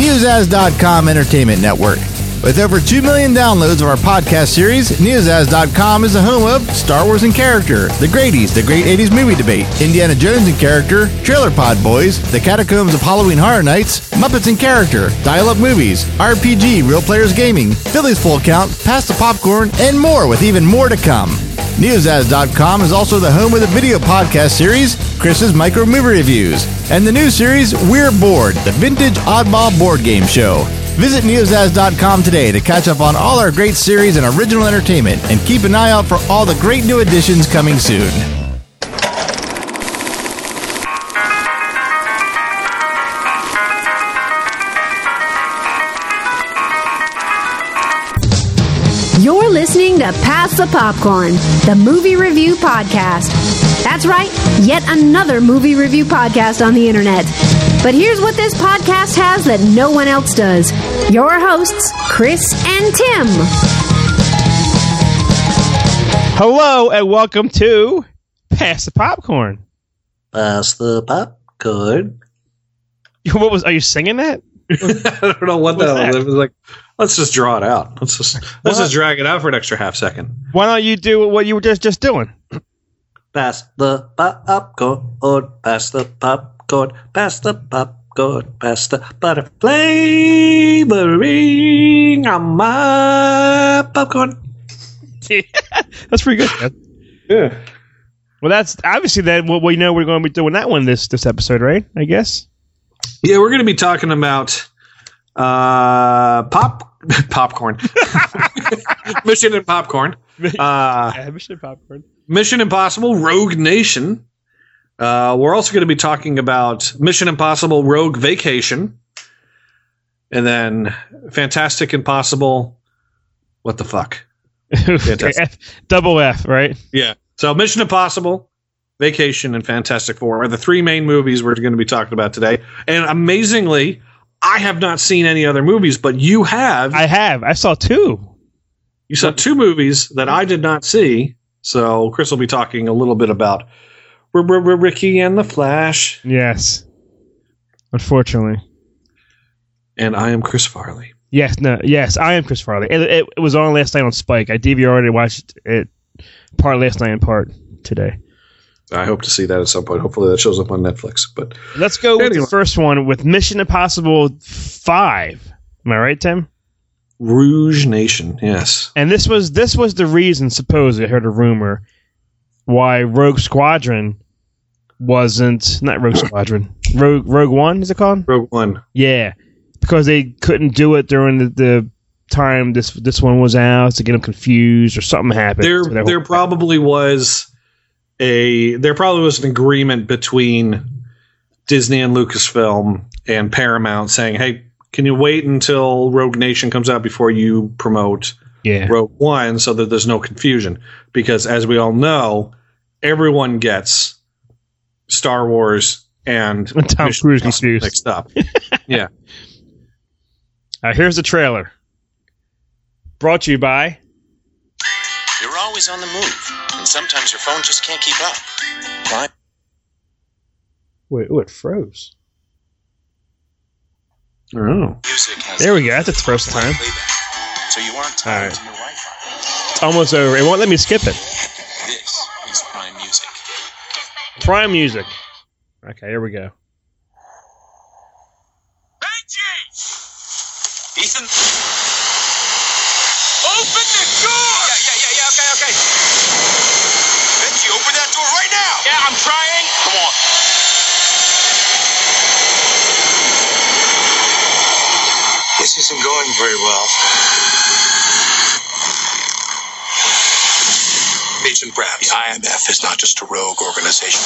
Neozaz.com Entertainment Network. With over 2 million downloads of our podcast series, Neozaz.com is the home of Star Wars in Character, The Grady's, The Great 80s Movie Debate, Indiana Jones in Character, Trailer Pod Boys, The Catacombs of Halloween Horror Nights, Muppets in Character, Dial Up Movies, RPG, Real Players Gaming, Phillies Full Count, Pass the Popcorn, and more with even more to come. Neozaz.com is also the home of the video podcast series, Chris's Micro Movie Reviews, and the new series, We're Bored, the vintage oddball board game show. Visit Neozaz.com today to catch up on all our great series and original entertainment, and keep an eye out for all the great new additions coming soon. Pass the Popcorn, the movie review podcast. That's right, yet another movie review podcast on the internet. But here's what this podcast has that no one else does your hosts, Chris and Tim. Hello and welcome to Pass the Popcorn. Pass the popcorn. What was? Are you singing that? I don't know what What's that that? was. It was like, let's just draw it out. Let's just let's What? just drag it out for an extra half second. Why don't you do what you were just just doing? Pass the popcorn. Pass the popcorn. Pass the popcorn. Pass the butter flavoring on my popcorn. That's pretty good. man. Yeah. Well, that's obviously that. Well, we know we're going to be doing that one this this episode, right? I guess. Yeah, we're going to be talking about uh, pop popcorn, Mission and popcorn, uh, Yeah, Mission Popcorn. Mission Impossible: Rogue Nation. Uh, we're also going to be talking about Mission Impossible: Rogue Vacation, and then Fantastic Impossible. What the fuck? F, double F, right? Yeah. So Mission Impossible, Vacation, and Fantastic Four are the three main movies we're going to be talking about today. And amazingly, I have not seen any other movies, but you have. I have. I saw two. you saw two movies that I did not see. So Chris will be talking a little bit about Ricki and the Flash. Yes. Unfortunately. And I am Chris Farley. Yes. No. Yes. I am Chris Farley. It, it, it was on last night on Spike. I DVR'd it. Watched it part last night and part today. I hope to see that at some point. Hopefully that shows up on Netflix. But Let's go with the first one with Mission Impossible Five. Am I right, Tim? Rogue Nation, yes. And this was this was the reason, supposedly, I heard a rumor, why Rogue Squadron wasn't not Rogue Squadron. Rogue Rogue One is it called? Rogue One. Yeah, because they couldn't do it during the, the time this this one was out to get them confused or something happened. there there probably was a there probably was an agreement between Disney and Lucasfilm and Paramount saying, "Hey, can you wait until Rogue Nation comes out before you promote yeah, Rogue One so that there's no confusion?" Because as we all know, everyone gets Star Wars and Tom Mission Cruise confused. mixed up. yeah. Uh, here's the trailer. Brought to you by always on the move, and sometimes your phone just can't keep up. Why? wait, oh, it froze. Oh. Music has There we go. That's its first time. Playback, so you aren't tied Alright. to your Wi-Fi. It's almost over. It won't let me skip it. This is Prime Music. Prime Music. Okay, here we go. Benji! Ethan? Open the door! Yeah, yeah, yeah, yeah, okay, okay. Benji, open that door right now! Yeah, I'm trying. Come on. This isn't going very well. Agent Brandt. The IMF is not just a rogue organization.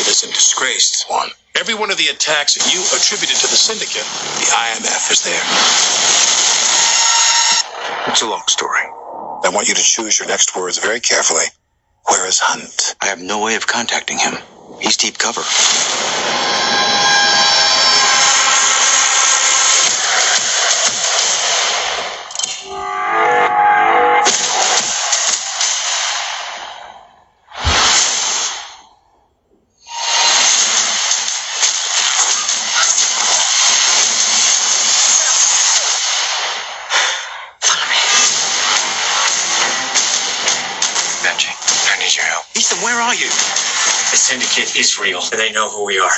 It is a disgraced one. Every one of the attacks that you attributed to the syndicate, the IMF is there. It's a long story. I want you to choose your next words very carefully. Where is Hunt? I have no way of contacting him. He's deep cover. They know who we are.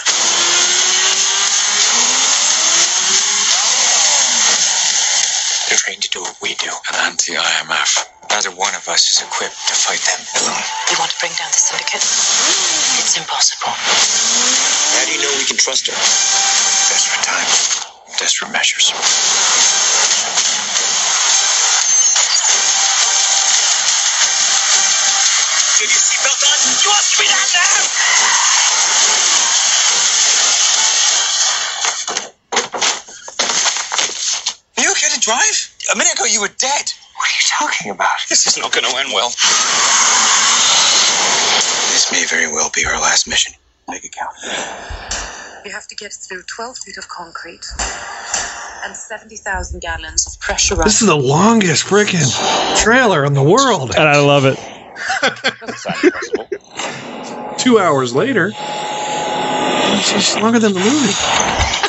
Be our last mission. Make it count. You have to get through 12 feet of concrete and 70,000 gallons of pressurized. This is the longest freaking trailer in the world. And I love it. Two hours later, it's just longer than the movie.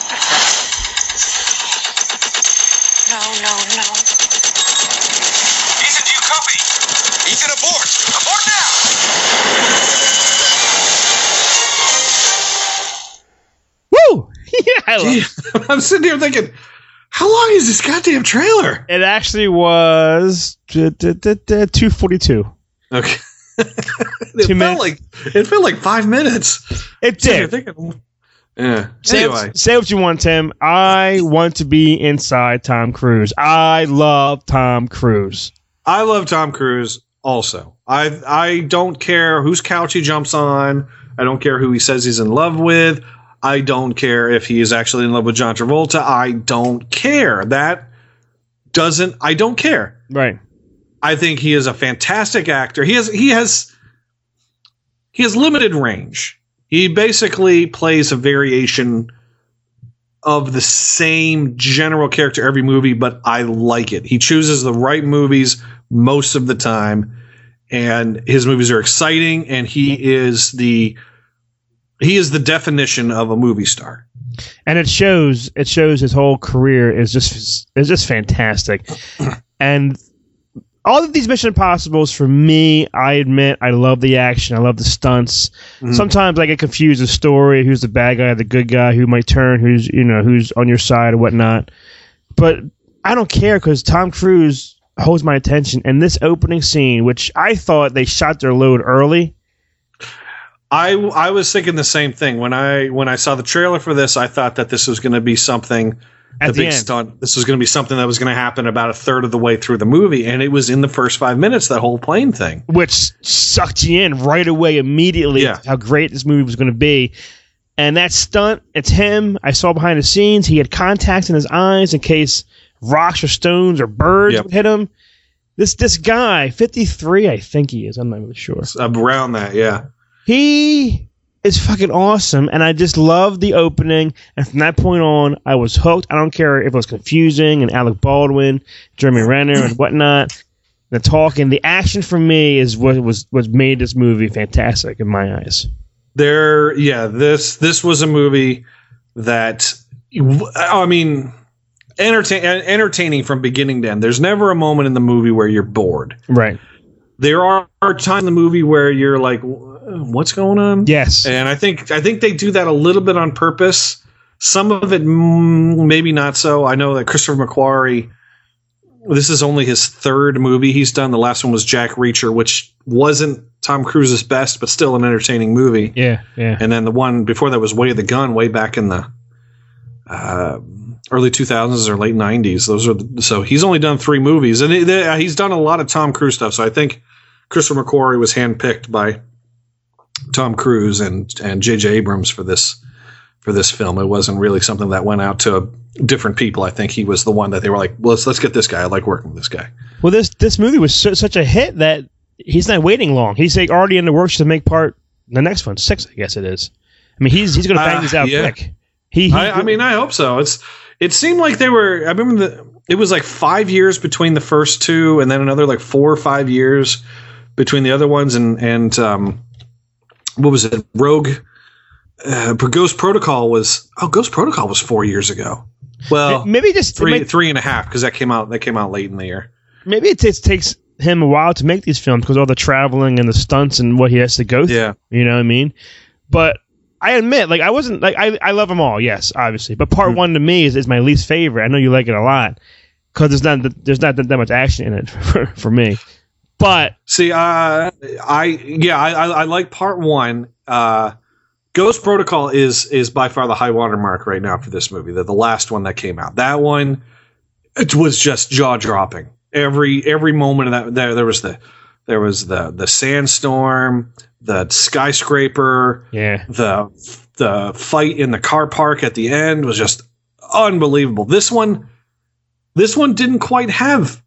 Sitting here thinking, how long is this goddamn trailer? It actually was two forty two. Okay. it felt minutes. like it felt like five minutes. It did. thinking, yeah. Say, Anyway, say what you want, Tim. I want to be inside Tom Cruise. I love Tom Cruise. I love Tom Cruise. Also, I I don't care whose couch he jumps on. I don't care who he says he's in love with. I don't care if he is actually in love with John Travolta. I don't care. That doesn't. I don't care. Right. I think he is a fantastic actor. He has he has he has limited range. He basically plays a variation of the same general character every movie, but I like it. He chooses the right movies most of the time, and his movies are exciting. And he is the he is the definition of a movie star. and it shows it shows his whole career is just is just fantastic and all of these mission impossibles for me i admit i love the action i love the stunts Mhm. sometimes i get confused the story who's the bad guy the good guy who might turn who's you know who's on your side or whatnot but i don't care because tom cruise holds my attention and this opening scene which i thought they shot their load early I I was thinking the same thing when I when I saw the trailer for this. I thought that this was going to be something at the the big end stunt. This was going to be something that was going to happen about a third of the way through the movie, and it was in the first five minutes. That whole plane thing. which sucked you in right away immediately Yeah. how great this movie was going to be and that stunt it's him i saw behind the scenes he had contacts in his eyes in case rocks or stones or birds Yep. would hit him this this guy 53 i think he is i'm not really sure Around that, yeah. He is fucking awesome and i just love the opening and from that point on i was hooked i don't care if it was confusing and alec baldwin jeremy renner and whatnot the talking the action for me is what was what made this movie fantastic in my eyes There, yeah. This this was a movie that I mean, entertain entertaining from beginning to end. There's never a moment in the movie where you're bored. right There are, are times in the movie where you're like, "What's going on?" yes And I think I think they do that a little bit on purpose. Some of it, mm, maybe not so. I know that Christopher McQuarrie. This is only his third movie he's done. The last one was Jack Reacher, which wasn't Tom Cruise's best, but still an entertaining movie. yeah yeah And then the one before that was Way of the Gun, way back in the uh, early 2000s or late 90s. Those are the, so he's only done three movies, and he- he's done a lot of Tom Cruise stuff. So I think Christopher McQuarrie was handpicked by Tom Cruise and and J.J. Abrams for this for this film. It wasn't really something that went out to different people. I think he was the one that they were like, well, let's let's get this guy. I like working with this guy. well this this movie was su- such a hit that he's not waiting long he's like already in the works to make part the next one six i guess it is i mean he's he's gonna bang Uh, these out yeah. quick he, he I, I mean, I hope so. It's it seemed like they were. I remember the it was like five years between the first two, and then another like four or five years between the other ones, and and um, what was it? Rogue. Uh, Ghost Protocol was oh Ghost Protocol was four years ago. Well, maybe just three maybe, three and a half because that came out that came out late in the year. maybe it takes takes him a while to make these films because all the traveling and the stunts and what he has to go through. Yeah. You know what I mean? But I admit, like, I wasn't like I I love them all, yes, obviously. But part one to me is, is my least favorite. I know you like it a lot because there's not there's not that, much action in it for, for me. But See, uh, I yeah, I, I, I like part one. Uh, Ghost Protocol is is by far the high watermark right now for this movie. The the last one that came out. That one, it was just jaw dropping. Every every moment of that there there was the there was the the sandstorm, the skyscraper, yeah, the the fight in the car park at the end was just unbelievable. This one, this one didn't quite have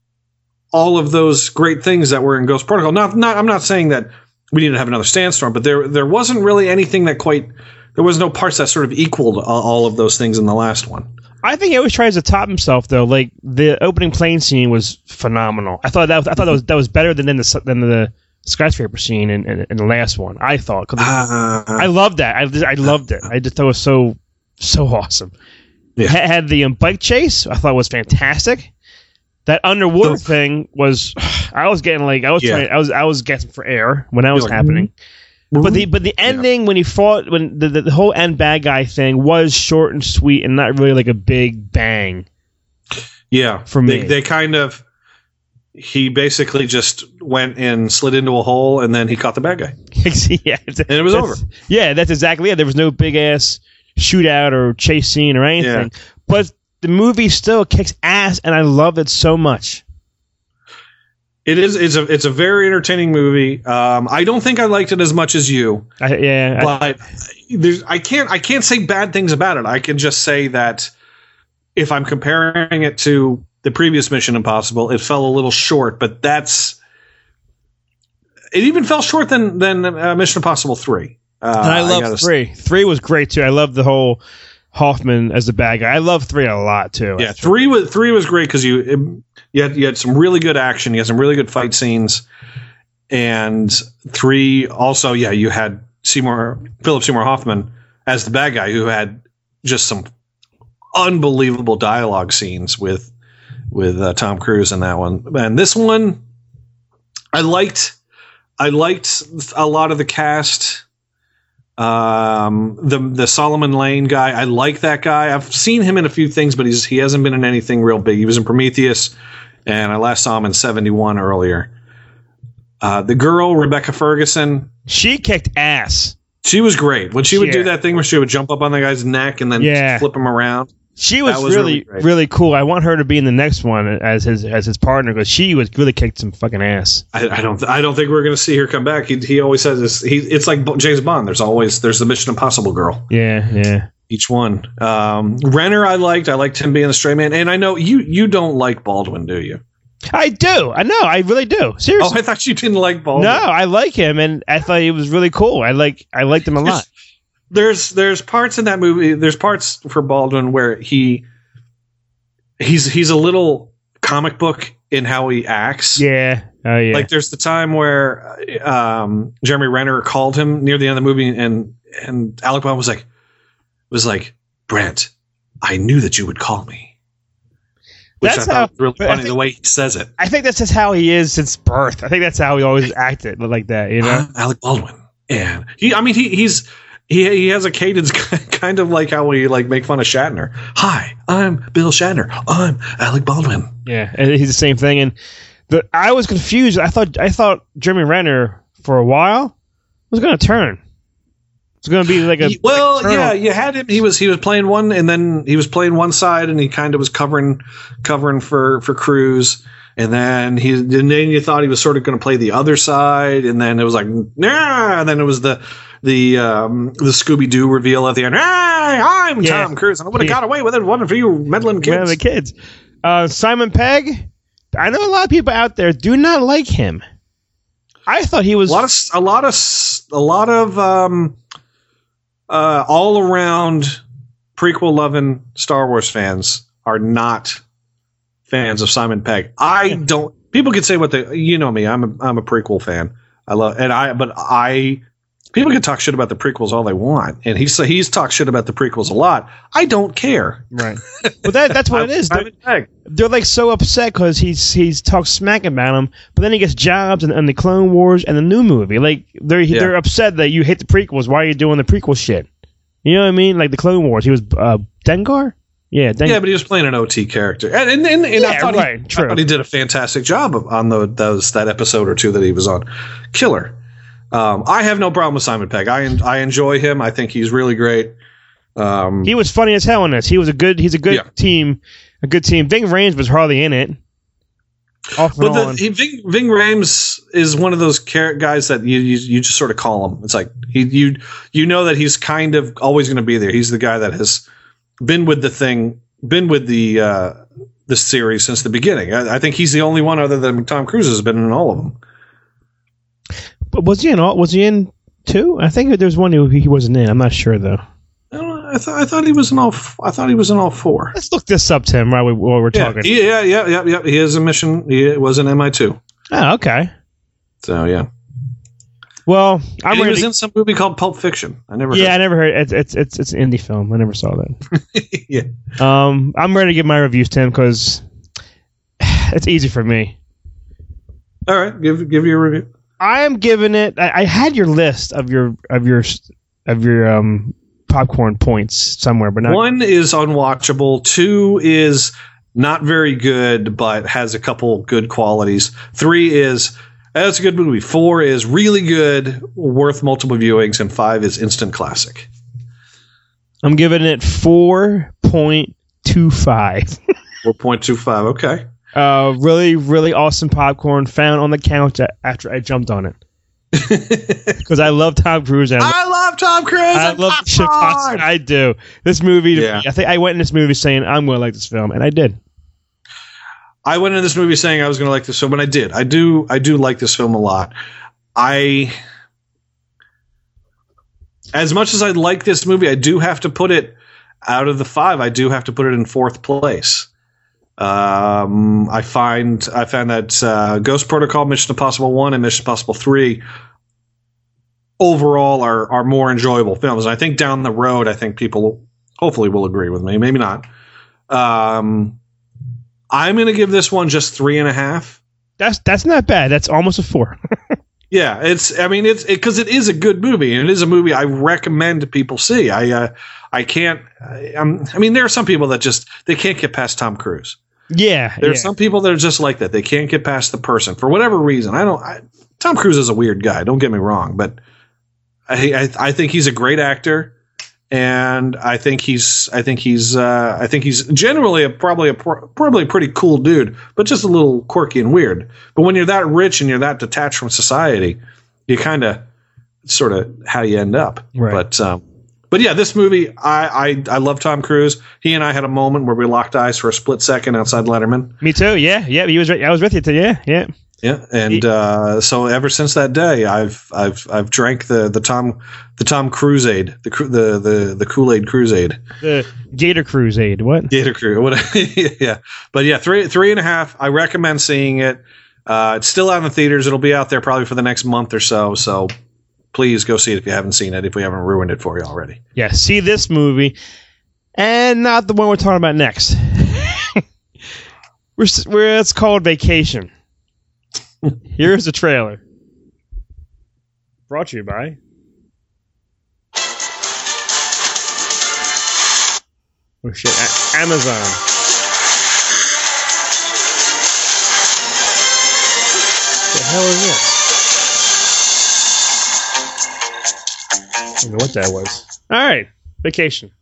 all of those great things that were in Ghost Protocol. Not, not. I'm not saying that we need to have another sandstorm, but there there wasn't really anything that quite. There was no parts that sort of equaled all, of those things in the last one. I think he always tries to top himself though. Like the opening plane scene was phenomenal. I thought that I thought that was that was better than in the than the skyscraper scene in, in, in the last one. I thought 'cause Uh, I loved that. I just- I loved it. I just thought it was so so awesome. Yeah. Ha- Had the um, bike chase. I thought was fantastic. That underwater thing was. I was getting like I was Yeah. trying. I was I was getting for air when that was like, happening. But the but the ending when he fought when the, the the whole end bad guy thing was short and sweet and not really like a big bang. yeah, for they, me. they kind of. He basically just went and slid into a hole, and then he caught the bad guy. yeah, And it was over. Yeah, that's exactly it. There was no big ass shootout or chase scene or anything. But the movie still kicks ass, and I love it so much. It is. It's a. It's a very entertaining movie. Um, I don't think I liked it as much as you, I, yeah, I- but there's. I can't. I can't say bad things about it. I can just say that if I'm comparing it to the previous Mission Impossible, it fell a little short. But that's. It even fell short than than uh, Mission Impossible Three. Uh, and I love s- three. Three was great too. I love the whole Hoffman as the bad guy. I love three a lot too. Yeah, three was three was great because you you had you had some really good action, you had some really good fight scenes, and three also yeah you had Seymour Philip Seymour Hoffman as the bad guy who had just some unbelievable dialogue scenes with with uh, Tom Cruise in that one, and this one I liked I liked a lot of the cast. Um, the the Solomon Lane guy, I like that guy. I've seen him in a few things, but he's he hasn't been in anything real big. He was in Prometheus, and I last saw him in seventy one earlier. Uh, the girl Rebecca Ferguson, She kicked ass. she was great when she would do that thing where she would jump up on the guy's neck and then Yeah. flip him around. She was, was really, really really, cool. I want her to be in the next one as his as his partner because she was really kicked some fucking ass. I, I don't I don't think we're going to see her come back. He, he always says this. He it's like James Bond. There's always there's the Mission Impossible girl. Yeah, yeah. each one. Um, Renner, I liked. I liked him being a straight man, and I know you you don't like Baldwin, do you? I do. I know. I really do. Seriously. Oh. I thought you didn't like Baldwin. no, I like him, and I thought he was really cool. I like. I liked him a lot. There's there's parts in that movie. There's parts for Baldwin where he he's he's a little comic book in how he acts. Yeah. Oh yeah. Like there's the time where um, Jeremy Renner called him near the end of the movie, and and Alec Baldwin was like was like Brent, I knew that you would call me. Which That's I thought how- was really funny think- the way he says it. I think that's just how he is since birth. I think that's how he always acted like that. You know. I'm Alec Baldwin, and he, I mean, he, he's he he has a cadence kind of like how we like make fun of Shatner. Hi, I'm Bill Shatner. I'm Alec Baldwin. Yeah, and he's the same thing. And the I was confused. I thought I thought Jeremy Renner for a while was going to turn. It's going to be like a well, external- yeah, you had him. He was he was playing one, and then he was playing one side, and he kind of was covering covering for for Cruise. And then he, and then you thought he was sort of going to play the other side, and then it was like, nah. And then it was the the um, the Scooby Doo reveal at the end. Hey, I'm Yeah. Tom Cruise, and I would have Yeah. got away with it. One of you meddling kids. Yeah, the kids. Uh, Simon Pegg. I know a lot of people out there do not like him. I thought he was a lot of a lot of a lot of um, uh, all around prequel loving Star Wars fans are not fans of Simon Pegg. I don't. People can say what they. You know me. I'm a I'm a prequel fan. I love and I but I People can talk shit about the prequels all they want, and he's he's talked shit about the prequels a lot. I don't care. Right. Well, that that's what it is. They're, they're like so upset because he's he's talks smack about him, but then he gets jobs and, and the Clone Wars and the new movie. Like they're Yeah. they're upset that you hate the prequels. Why are you doing the prequel shit? You know what I mean? Like the Clone Wars. He was uh, Dengar. Yeah, Dengar. Yeah, but he was playing an OT character, and and, and, and I thought right, he. I thought he did a fantastic job of, on the those that episode or two that he was on. Killer. Um, I have no problem with Simon Pegg. I en- I enjoy him. I think he's really great. Um, He was funny as hell in this. He was a good. He's a good Yeah. team. A good team. Ving Rhames was hardly in it. Off but the, he, Ving, Ving Rhames is one of those guys that you, you you just sort of call him. It's like he you you know that he's kind of always going to be there. He's the guy that has been with the thing, been with the uh, the series since the beginning. I, I think he's the only one other than Tom Cruise has been in all of them. But was he in all? Was he in two? I think there's one who he wasn't in. I'm not sure though. I, don't I thought I thought he was in all. f- I thought he was in all four. Let's look this up, Tim. While, we, while we're Yeah, talking. yeah, yeah, yeah, yeah. He is a mission. He was in MI two. Oh, okay. So yeah, Well, I'm he was in some movie called Pulp Fiction. I never. yeah, I never heard. It's it's it's, it's an indie film. I never saw that. yeah. Um, I'm ready to give my reviews, Tim, because it's easy for me. All right, give give your review. I am giving it. I, I had your list of your of your of your um popcorn points somewhere, but not. One is unwatchable. Two is not very good, but has a couple good qualities. Three is that's a good movie. Four is really good, worth multiple viewings, and five is instant classic. I'm giving it four point two five. Four point two five. Okay. Uh, really, really awesome popcorn found on the couch after I jumped on it because I love Tom Cruise and I, I love Tom Cruise. I and love shit popcorn. I do. This movie, Yeah. I think I went in this movie saying I'm going to like this film, and I did. I went into this movie saying I was going to like this film, and I did. I do. I do like this film a lot. I, as much as I like this movie, I do have to put it out of the five. I do have to put it in fourth place. Um, I find I found that uh, Ghost Protocol, Mission Impossible One, and Mission Impossible Three overall are are more enjoyable films. I think down the road, I think people hopefully will agree with me. Maybe not. Um, I'm going to give this one just three and a half. That's that's not bad. That's almost a four. Yeah, it's. I mean, it's because it, is a good movie, and it is a movie I recommend people see. I, uh, I can't. I, I'm, I mean, there are some people that just they can't get past Tom Cruise. yeah, There are yeah. some people that are just like that. They can't get past the person for whatever reason. I don't. I, Tom Cruise is a weird guy. Don't get me wrong, but I, I, I think he's a great actor, and I think he's. I think he's. Uh, I think he's generally a probably a probably a pretty cool dude, but just a little quirky and weird. But when you're that rich and you're that detached from society, you kind of sort of how you end up. Right. But um, but yeah, this movie, I, I I love Tom Cruise. He and I had a moment where we locked eyes for a split second outside Letterman. Me too. Yeah, yeah. He was. I was with you too. Yeah, yeah. Yeah, and uh, so ever since that day, I've I've I've drank the the Tom the Tom Cruise aid the the the the Kool Aid Crusade The Gator Crusade. What? Gator Crew what yeah but yeah three three and a half I recommend seeing it uh, it's still out in the theaters it'll be out there probably for the next month or so so please go see it if you haven't seen it if we haven't ruined it for you already Yeah. See this movie, and not the one we're talking about next. we're, we're it's called Vacation. Here's a trailer. Brought to you by. Oh shit! A- Amazon. The hell is this? I don't know what that was. All right, vacation.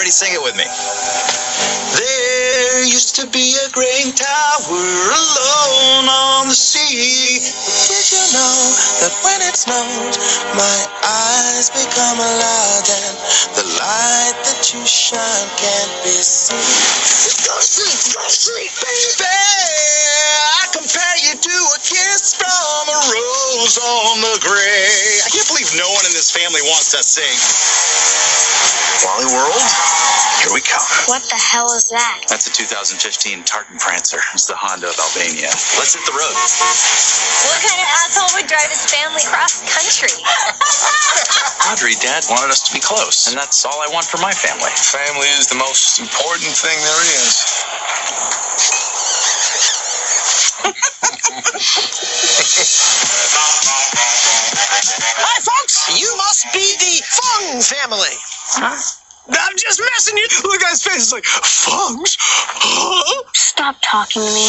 Everybody sing it with me. There used to be a great tower alone on the sea. Did you know that when it snows, my eyes become alive and the light that you shine can't be seen? Go sleep, go sleep, baby! I compare you to a kiss from a rose on the grave. I can't believe no one in this family wants to sing. World. Here we come. What the hell is that? That's a 2015 Tartan Prancer. It's the Honda of Albania. Let's hit the road. What kind of asshole would drive his family cross country? Audrey, Dad wanted us to be close, and that's all I want for my family. Family is the most important thing there is. Hi, folks. You must be the Fung family. I'm just messing you. Look at his face. It's like, Fungs? Huh? Stop talking to me.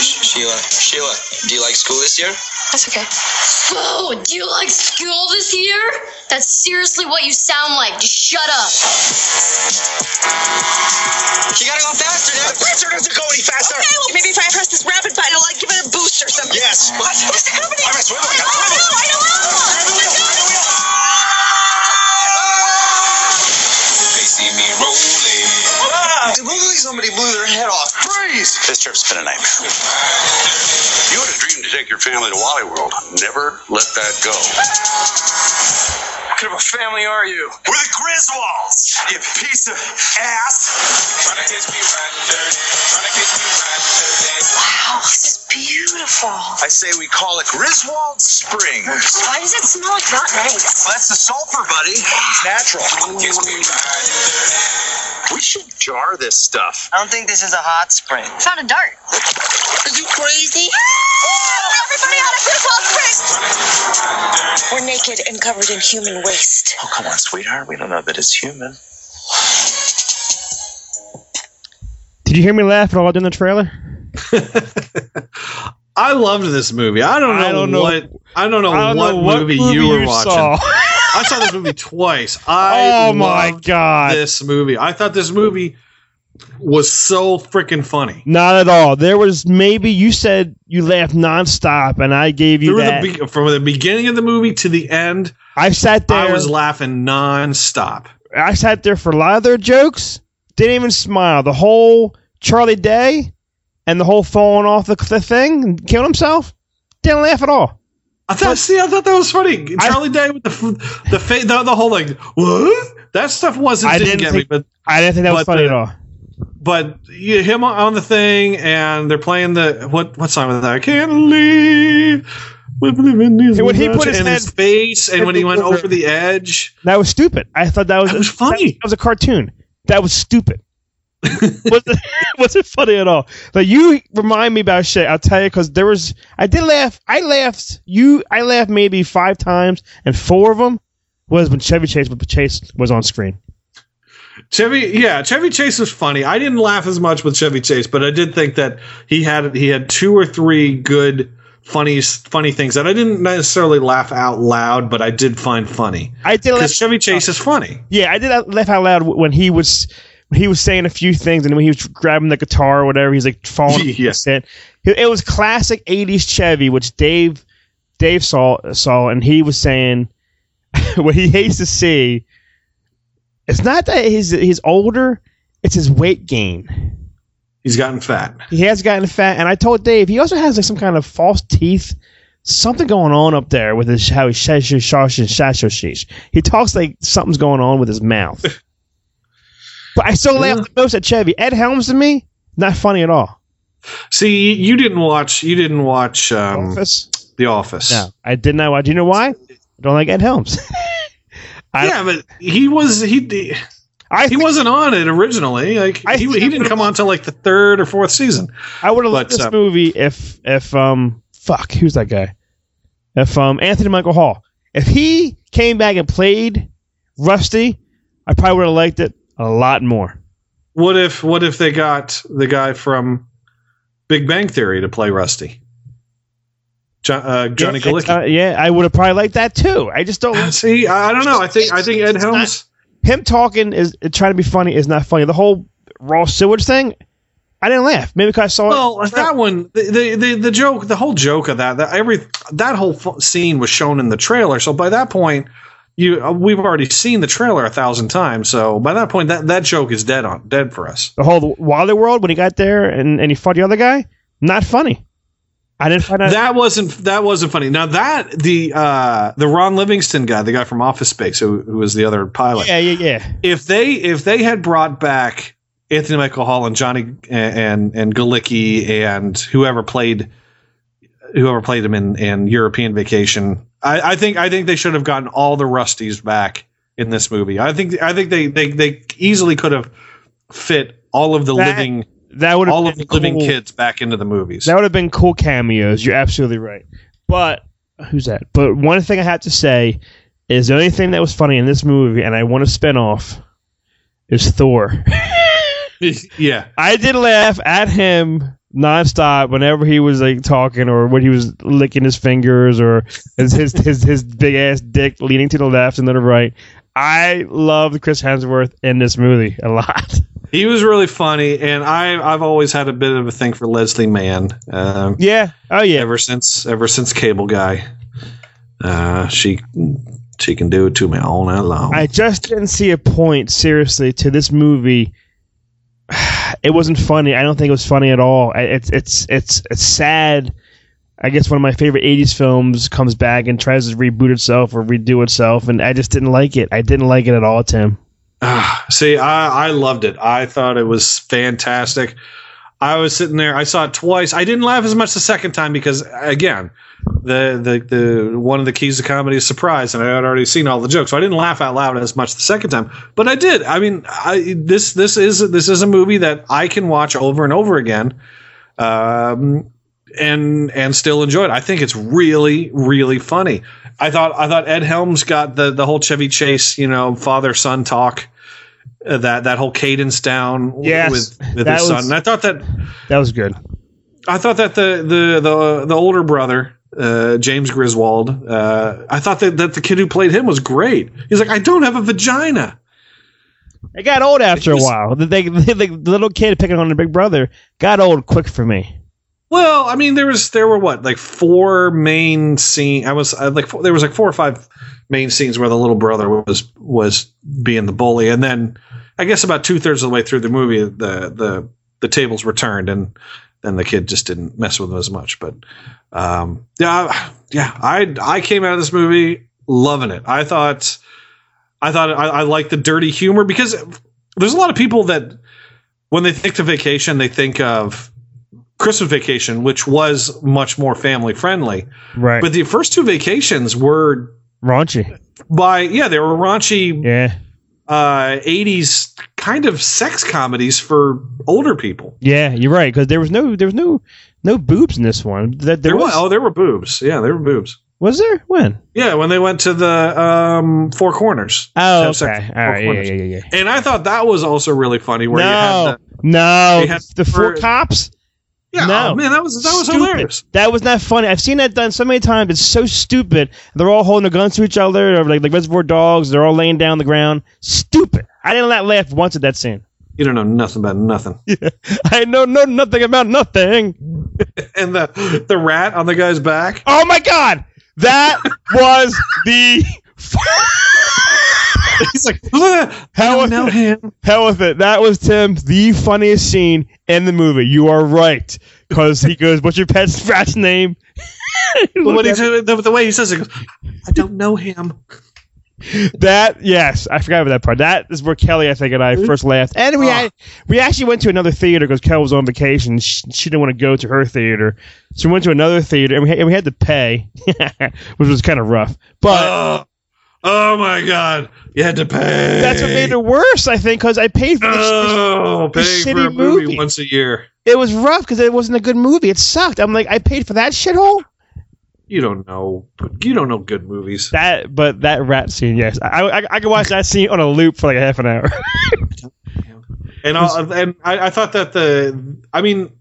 Sheila, Sheila, do you like school this year? That's okay. Oh, do you like school this year? That's seriously what you sound like. Just shut up. You gotta go faster, Dad. The printer doesn't go any faster. Okay, well, maybe if I press this rapid button, it'll like give it a boost or something. Yes. What? What's happening? I'm a swivel. I don't know. I don't know. They Ah, Believe somebody blew their head off. Freeze. This trip's been a nightmare. You had a dream to take your family to Wally World. Never let that go. What kind of a family are you? We're the Griswolds. You piece of ass. Wow, this is beautiful. I say we call it Griswold Springs. Why does it smell like rotten eggs? Well, that's the sulfur, buddy. It's natural. We should jar this stuff. I don't think this is a hot spring. Found a dart. Are you crazy? Oh, everybody out of Griswold Springs! We're naked and covered in human waste. Oh, come on, sweetheart. We don't know that it's human. Did you hear me laugh at all during the trailer? I loved this movie. I don't know, I don't know- what I don't know, I don't what, know what movie, movie you were you watching. I saw this movie twice. I Oh my God. This movie. I thought this movie was so freaking funny. Not at all. There was maybe you said you laughed nonstop, and I gave you the be- from the beginning of the movie to the end, I sat there. I was laughing nonstop. I sat there for a lot of their jokes. Didn't even smile. The whole Charlie Day and the whole falling off the, the thing and killing himself. Didn't laugh at all. I thought, see, I thought that was funny. Charlie Day with the the fa- the, the whole like what that stuff wasn't I didn't, didn't think- me, but I didn't think that was funny the- at all. but you, him on the thing and they're playing the what what song was that? I can't leave. with living in these And when he put his in his face and when he went over the edge, That was stupid. I thought that was That was funny. That was a cartoon. That was stupid. Wasn't, wasn't funny at all. Like you remind me about shit. I'll tell you because there was. I did laugh. I laughed. You. I laughed maybe five times, and four of them was when Chevy Chase, but Chase was on screen. Chevy, yeah, Chevy Chase was funny. I didn't laugh as much with Chevy Chase, but I did think that he had he had two or three good funny funny things that I didn't necessarily laugh out loud, but I did find funny I did laugh. because Chevy Chase is funny. Yeah, I did laugh out loud when he was he was saying a few things, and when he was grabbing the guitar or whatever, he's like falling. Yeah. It, it was classic '80s Chevy, which Dave Dave saw saw, and he was saying what he hates to see. It's not that he's he's older; it's his weight gain. He's gotten fat. He has gotten fat, and I told Dave he also has like some kind of false teeth, something going on up there with his how he says his shosh and shashosh. He talks like something's going on with his mouth. but I still laugh the most at Chevy. Ed Helms to me, not funny at all. See, you didn't watch you didn't watch um, Office? The Office. No, I did not watch. Do you know why? I don't like Ed Helms. I- yeah, but he was he I he wasn't on it originally. Like I he, he didn't come on until like the third or fourth season. I would have liked this uh, movie if if um fuck who's that guy? If um Anthony Michael Hall, if he came back and played Rusty, I probably would have liked it a lot more. What if what if they got the guy from Big Bang Theory to play Rusty? Uh, Johnny yeah, Galecki. uh, yeah, I would have probably liked that too. I just don't See, I, don't know. I think I think Ed It's not- Helms. him talking is trying to be funny is not funny. The whole raw sewage thing, I didn't laugh. Maybe because I saw Well, it. that one, the, the the joke, the whole joke of that, that every that whole scene was shown in the trailer. So by that point, you uh, we've already seen the trailer a thousand times. So by that point, that that joke is dead on dead for us. the whole Wally World when he got there and, and he fought the other guy, not funny. I didn't find out. That wasn't that wasn't funny. Now that the uh, the Ron Livingston guy, the guy from Office Space, who, who was the other pilot. yeah, yeah, yeah. If they if they had brought back Anthony Michael Hall and Johnny and and, and Galecki and whoever played whoever played him in, in European Vacation, I, I think I think they should have gotten all the Rusties back in this movie. I think I think they they, they easily could have fit all of the That- living That would have all of the living kids back into the movies. That would have been cool cameos. You're absolutely right. But who's that? But one thing I have to say is the only thing that was funny in this movie, and I want to spin off, is Thor. yeah, I did laugh at him nonstop whenever he was like talking or when he was licking his fingers or his his his, his big ass dick leaning to the left and then the right. I loved Chris Hemsworth in this movie a lot. He was really funny, and I I've always had a bit of a thing for Leslie Mann. Um, yeah. Oh yeah. Ever since ever since Cable Guy, uh, she she can do it to me all night long. I just didn't see a point, seriously, to this movie. It wasn't funny. I don't think it was funny at all. It's it's it's it's sad. I guess one of my favorite '80s films comes back and tries to reboot itself or redo itself, and I just didn't like it. I didn't like it at all, Tim. Ah, See, I, I loved it. I thought it was fantastic. I was sitting there. I saw it twice. I didn't laugh as much the second time because, again, the the the one of the keys to comedy is surprise, and I had already seen all the jokes, so I didn't laugh out loud as much the second time. But I did. I mean, I, this this is this is a movie that I can watch over and over again, um, and and still enjoy it. I think it's really really funny. I thought I thought Ed Helms got the the whole Chevy Chase, you know, father son talk. Uh, that that whole cadence down Yes, with with his son. And I thought that That was good. I thought that the the the the older brother, uh, James Griswold, uh, I thought that, that the kid who played him was great. He's like, I don't have a vagina. It got old after a while. The, they, the, the little kid picking on the big brother got old quick for me. Well, I mean, there was there were what like four main scene. I was I, like four, there was like four or five main scenes where the little brother was was being the bully, and then I guess about two thirds of the way through the movie, the the the tables were turned, and then the kid just didn't mess with him as much. But um, yeah, yeah, I I came out of this movie loving it. I thought I thought I, I liked the dirty humor because there's a lot of people that when they think of vacation, they think of Christmas Vacation, which was much more family friendly. Right. But the first two vacations were Raunchy. by yeah, they were raunchy Yeah. uh 80s kind of sex comedies for older people. Yeah, you're right because there was no there was no no boobs in this one. That there, There was was oh, there were boobs. Yeah, there were boobs. was there when? Yeah, when they went to the um Four Corners. Oh, sex okay. at Four right. Yeah, yeah, yeah, yeah. And I thought that was also really funny where you had the no, they had the four cops. Yeah, no, oh, man, that was that was Stupid. hilarious. That was not funny. I've seen that done so many times. It's so stupid. They're all holding their guns to each other, or like like Reservoir Dogs. They're all laying down on the ground. Stupid. I didn't la- laugh once at that scene. You don't know nothing about nothing. I know know nothing about nothing. and the the rat on the guy's back. Oh my god, that was the. He's like, hell with know it. him. Hell with it. That was Tim, the funniest scene in the movie. You are right, because he goes, "What's your pet's rat's name?" What he, the, the way he says it, he goes, I don't know him. That yes, I forgot about that part. That is where Kelly, I think, and I first laughed, and we ah. had, we actually went to another theater because Kelly was on vacation. She, she didn't want to go to her theater, so we went to another theater, and we had, and we had to pay, which was kind of rough. But Oh, my god, you had to pay. that's what made it worse, I think, because I paid for this. Oh, this paying for a movie, movie. once a year. It was rough because it wasn't a good movie. It sucked. I'm like, I paid for that shithole. You don't know. You don't know good movies. That, but that rat scene, yes, I, I, I could watch that scene on a loop for like a half an hour. And I, and I, I thought that the, I mean,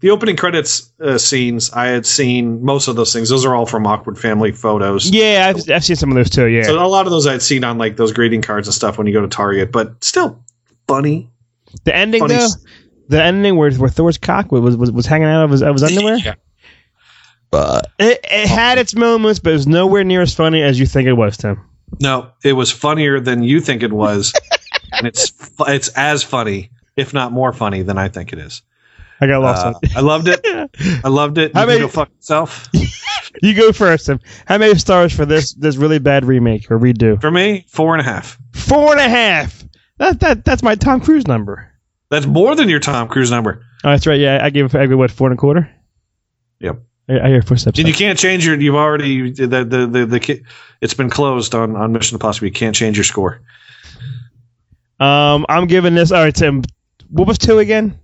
the opening credits uh, scenes I had seen most of those things. Those are all from Awkward Family Photos. yeah, I've, I've seen some of those too. Yeah, So a lot of those I'd seen on like those greeting cards and stuff when you go to Target, but still funny. the ending funny though, s- the ending where where Thor's cock was was, was hanging out of his, of his underwear. Yeah. It, it had its moments, but it was nowhere near as funny as you think it was, Tim. No, it was funnier than you think it was, and it's it's as funny, if not more funny, than I think it is. I got lost. Uh, I loved it. I loved it. How You many- go fuck yourself. You go first. Tim. How many stars for this this really bad remake or redo? For me, four and a half. Four and a half. That that that's my Tom Cruise number. That's more than your Tom Cruise number. Oh, that's right. Yeah, I gave I gave what four and a quarter. Yep. I, I hear footsteps. And you can't change your. You've already the the the, the It's been closed on on Mission Impossible. You can't change your score. Um, I'm giving this. All right, Tim. What was two again?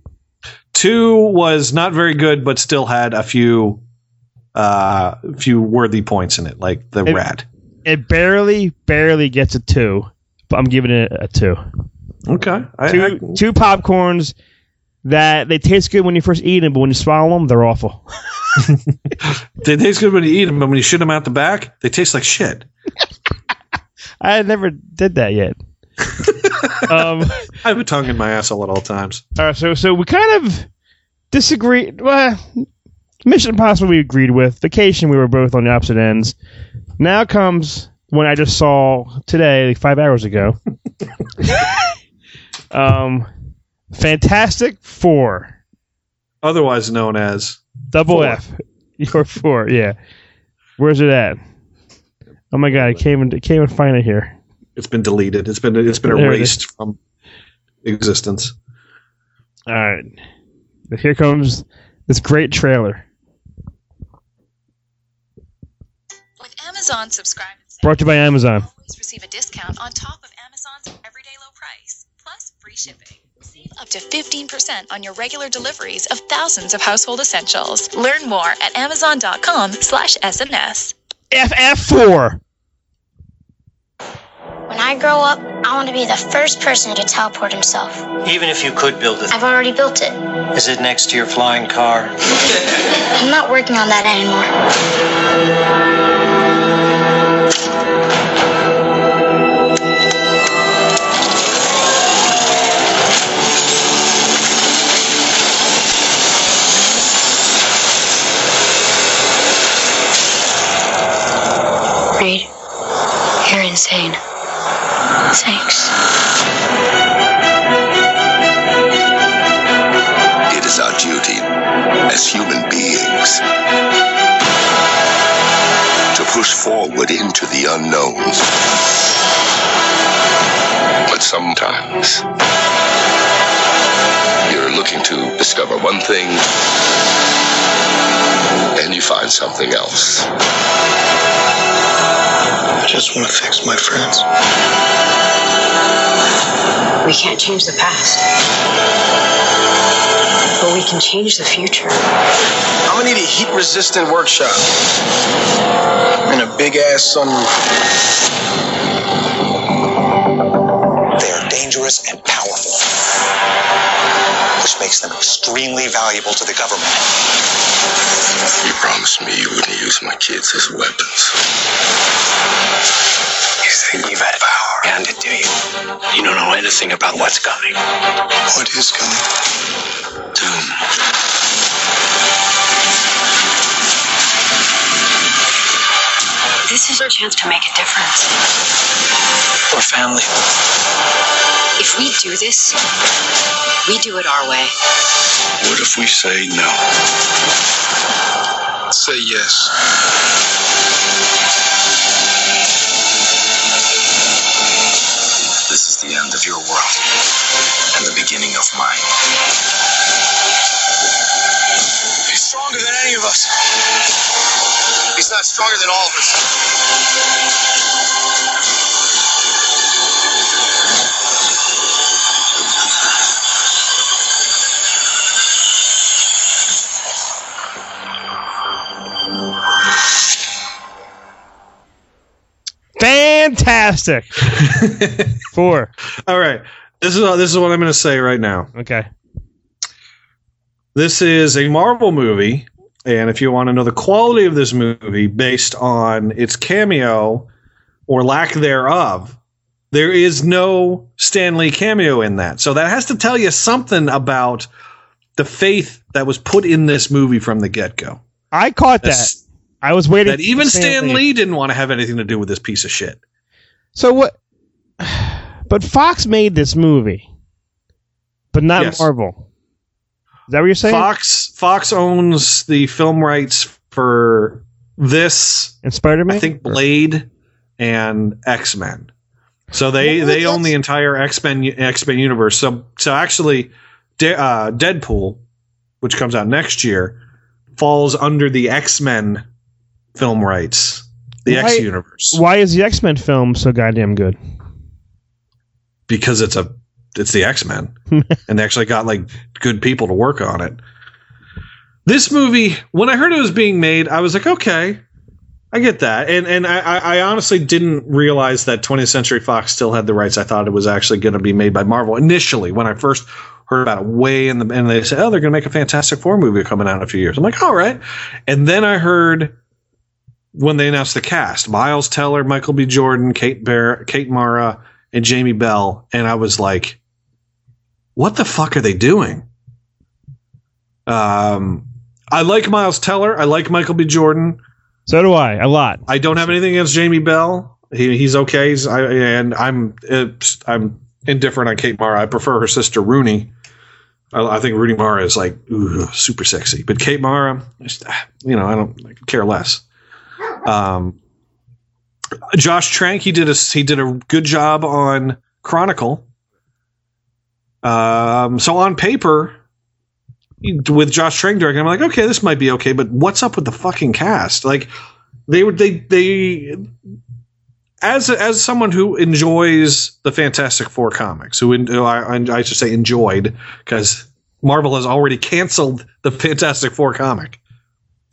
Two was not very good, but still had a few uh few worthy points in it, like the It- rat. It barely barely gets a two, but I'm giving it a two. Okay. I, two I, two popcorns that they taste good when you first eat them, but when you swallow them, they're awful. they taste good when you eat them, but when you shoot them out the back, they taste like shit. I never did that yet. um, I have a tongue in my asshole at all times. all right, so so we kind of disagreed. Well, Mission Impossible we agreed with. Vacation we were both on the opposite ends. Now comes when I just saw today, like five hours ago. um, Fantastic Four, Otherwise known as double Four. F, your four, yeah. Where's it at? Oh my god, I can't even, I can't find it here. it's been deleted. It's been it's been There it erased from existence. All right, here comes this great trailer With Amazon Subscribe brought to you by Amazon. always receive a discount on top of Amazon's everyday low price, plus free shipping. Save up to 15% on your regular deliveries of thousands of household essentials. Learn more at amazon.com slash SNS. FF4. When I grow up, I want to be the first person to teleport himself. Even if you could build it, I've already built it. is it next to your flying car? I'm not working on that anymore. Reed, you're insane. Thanks. It is our duty as human beings to push forward into the unknowns. But sometimes you're looking to discover one thing and you find something else. I just want to fix my friends. We can't change the past. But we can change the future. I'm gonna need a heat resistant workshop. And a big ass sunroof. They are dangerous and powerful, which makes them extremely valuable to the government. You promised me you wouldn't use my kids as weapons. You think you've had power? handed to you. You don't know anything about what's coming. What is coming? Doom. This is our chance to make a difference. We're family. If we do this, we do it our way. What if we say no? Say yes. Beginning of mine. He's stronger than any of us. He's not stronger than all of us. Fantastic. Four. This is uh, this is what I'm going to say right now. Okay. This is a Marvel movie, and if you want to know the quality of this movie based on its cameo or lack thereof, there is no Stan Lee cameo in that. So that has to tell you something about the faith that was put in this movie from the get go. I caught That's- that. I was waiting. That even Stan Lee didn't want to have anything to do with this piece of shit. So what? But Fox made this movie, but not Yes. Marvel. Is that what you're saying? Fox Fox owns the film rights for this and Spider Man. I think Blade and X Men. So they Well, they own the entire X Men X Men universe. So so actually, De- uh, Deadpool, which comes out next year, falls under the X Men film rights, the Why- X universe, Why is the X Men film so goddamn good? Because it's a it's the X Men, and they actually got like good people to work on it. This movie, when I heard it was being made, I was like, okay, I get that, and and I, I I honestly didn't realize that 20th Century Fox still had the rights. I thought it was actually going to be made by Marvel initially when I first heard about it. Way in the and they said, oh, they're going to make a Fantastic Four movie coming out in a few years. I'm like, all right, and then I heard when they announced the cast: Miles Teller, Michael B. Jordan, Kate Bear, Kate Mara, and Jamie Bell, and I was like, what the fuck are they doing? Um, I like Miles Teller. I like Michael B. Jordan. So do I. A lot. I don't have anything against Jamie Bell. He, he's okay. He's, I, and I'm I'm indifferent on Kate Mara. I prefer her sister Rooney. I, I think Rooney Mara is like ooh, super sexy, but Kate Mara, you know, I don't I care less. Um, Josh Trank, he did a he did a good job on Chronicle. Um, so on paper, with Josh Trank directing, I'm like, okay, this might be okay, but what's up with the fucking cast? Like, they would they they as as someone who enjoys the Fantastic Four comics, who, en- who I, I should say enjoyed, because Marvel has already canceled the Fantastic Four comic.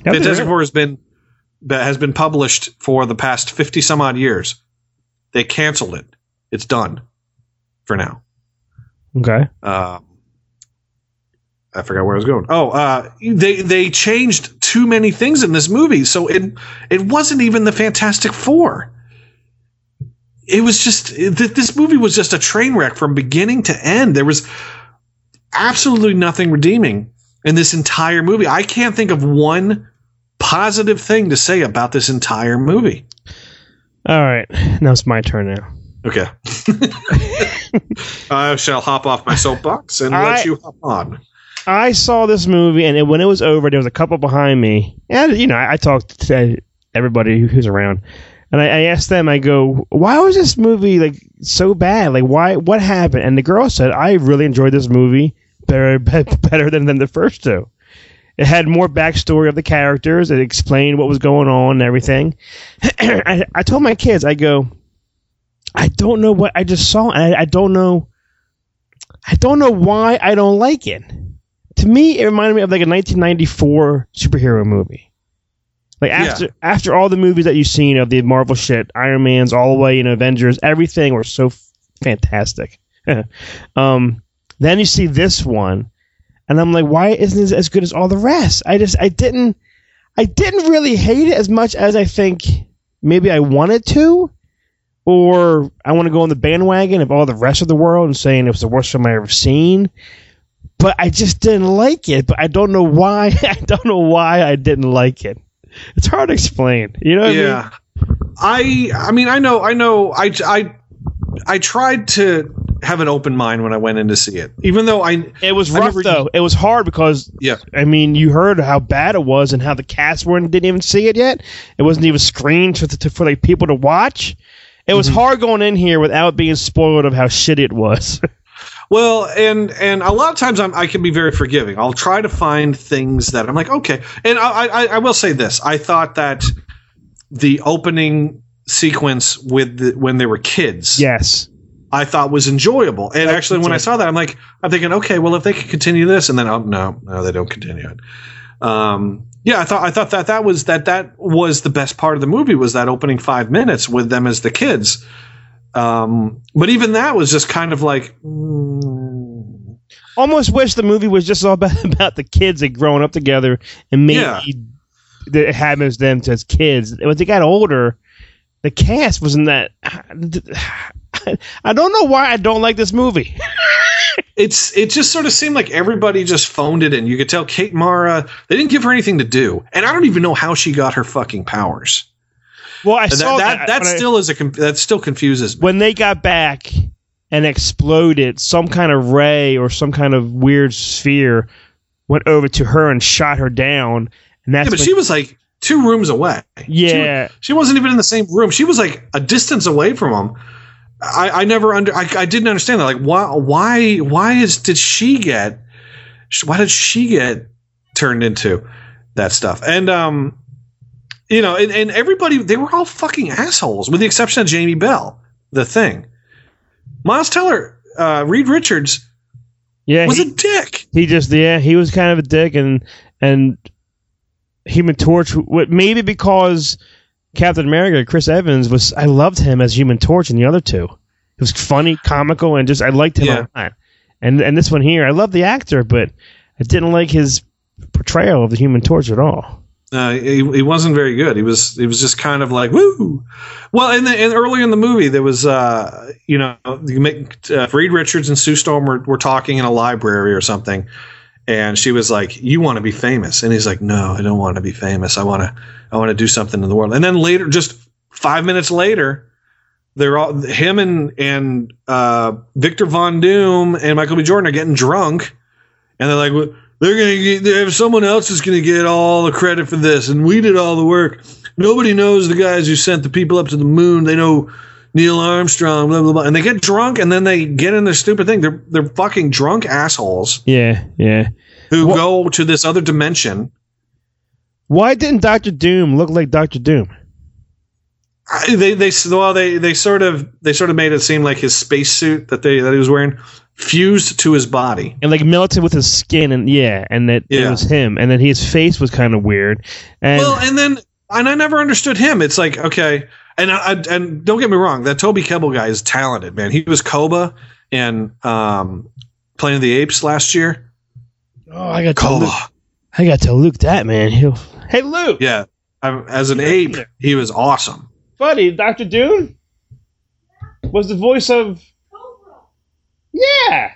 Fantastic? Four has been that has been published for the past fifty some odd years. They canceled it. It's done for now. Okay. Um, I forgot where I was going. Oh, uh, they they changed too many things in this movie, so it it wasn't even the Fantastic Four. It was just th- this movie was just a train wreck from beginning to end. There was absolutely nothing redeeming in this entire movie. I can't think of one positive thing to say about this entire movie. All right. Now it's my turn now. Okay. I shall hop off my soapbox and I- let you hop on. I saw this movie, and it, when it was over, there was a couple behind me, and you know, I, I talked to everybody who's around, and I, I asked them, I go, "Why was this movie like so bad? Like, why? What happened?" And the girl said, "I really enjoyed this movie better better than than the first two. It had more backstory of the characters. It explained what was going on and everything." I, I told my kids, I go, "I don't know what I just saw, and I, I don't know." I don't know why I don't like it to me, it reminded me of like a 1994 superhero movie. Like Yeah. after after all the movies that you've seen of the Marvel shit, Iron Man's all the way, you know, Avengers, everything were so f- fantastic. um, then you see this one, and I'm like, why isn't it as good as all the rest? I just I didn't I didn't really hate it as much as I think maybe I wanted to. Or I want to go on the bandwagon of all the rest of the world and saying it was the worst film I ever seen but I just didn't like it. But I don't know why. I don't know why I didn't like it. It's hard to explain. You know yeah. I I mean I know I know I I I tried to have an open mind when I went in to see it. Even though I? It was rough never- though. It was hard because Yeah. I mean, you heard how bad it was and how the cast were and didn't even see it yet. It wasn't even screened to, to, for like people to watch. It Mm-hmm. was hard going in here without being spoiled of how shitty it was. Well, and and a lot of times I'm, I can be very forgiving. I'll try to find things that I'm like, okay. And I, I, I will say this: I thought that the opening sequence with the, when they were kids, yes, I thought was enjoyable. And actually, when I saw that, I'm like, I'm thinking, okay, well, if they could continue this, and then oh no, no, they don't continue it. Um, yeah, I thought I thought that that was that that was the best part of the movie was that opening five minutes with them as the kids. Um, but even that was just kind of like, Almost wish the movie was just all about, about the kids that growing up together and maybe Yeah. that it happens to them as kids. When they got older, the cast wasn't that. I don't know why I don't like this movie. it's it just sort of seemed like everybody just phoned it in. You could tell Kate Mara they didn't give her anything to do, and I don't even know how she got her fucking powers. Well, I that saw that, that, that when I- still is a that still confuses me. when they got back and exploded, some kind of ray or some kind of weird sphere went over to her and shot her down. And that's yeah, but when- she was like two rooms away. Yeah. She, she wasn't even in the same room. She was like a distance away from him. I, I never under I, I didn't understand that. Like why why why is did she get why did she get turned into that stuff? And um you know, and, and everybody they were all fucking assholes, with the exception of Jamie Bell, the thing. Miles Teller, uh, Reed Richards yeah, was he, a dick. he just yeah he was kind of a dick and and Human Torch. What maybe because Captain America, Chris Evans was I loved him as Human Torch in the other two. It was funny, comical, and just I liked him Yeah. a lot. And and this one here, I love the actor, but I didn't like his portrayal of the Human Torch at all. Uh, he, he wasn't very good. He was he was just kind of like woo. Well, and, the, and early in the movie, there was uh, you know you make uh, Reed Richards and Sue Storm were, were talking in a library or something, and she was like, "You want to be famous?" And he's like, "No, I don't want to be famous. I want to I want to do something in the world." And then later, just five minutes later, they're all him and and uh, Victor Von Doom and Michael B. Jordan are getting drunk, and they're like, they're gonna get they have someone else is gonna get all the credit for this, and we did all the work. Nobody knows the guys who sent the people up to the moon. They know Neil Armstrong, blah blah blah, and they get drunk, and then they get in their stupid thing. They're they're fucking drunk assholes Yeah, yeah. who go to this other dimension. Why didn't Doctor Doom look like Doctor Doom? I- They they well they they sort of they sort of made it seem like his spacesuit that they that he was wearing fused to his body. and like melted with his skin and yeah and that it was him and then his face was kind of weird and well, and then and I never understood him. It's like okay, and I, I- and don't get me wrong, that Toby Kebbell guy is talented, man. He was Koba in um, Planet of the Apes last year. oh i got to Koba, luke, i got to luke that man He'll, hey luke yeah. Um, as an ape, he was awesome. buddy dr doom was the voice of yeah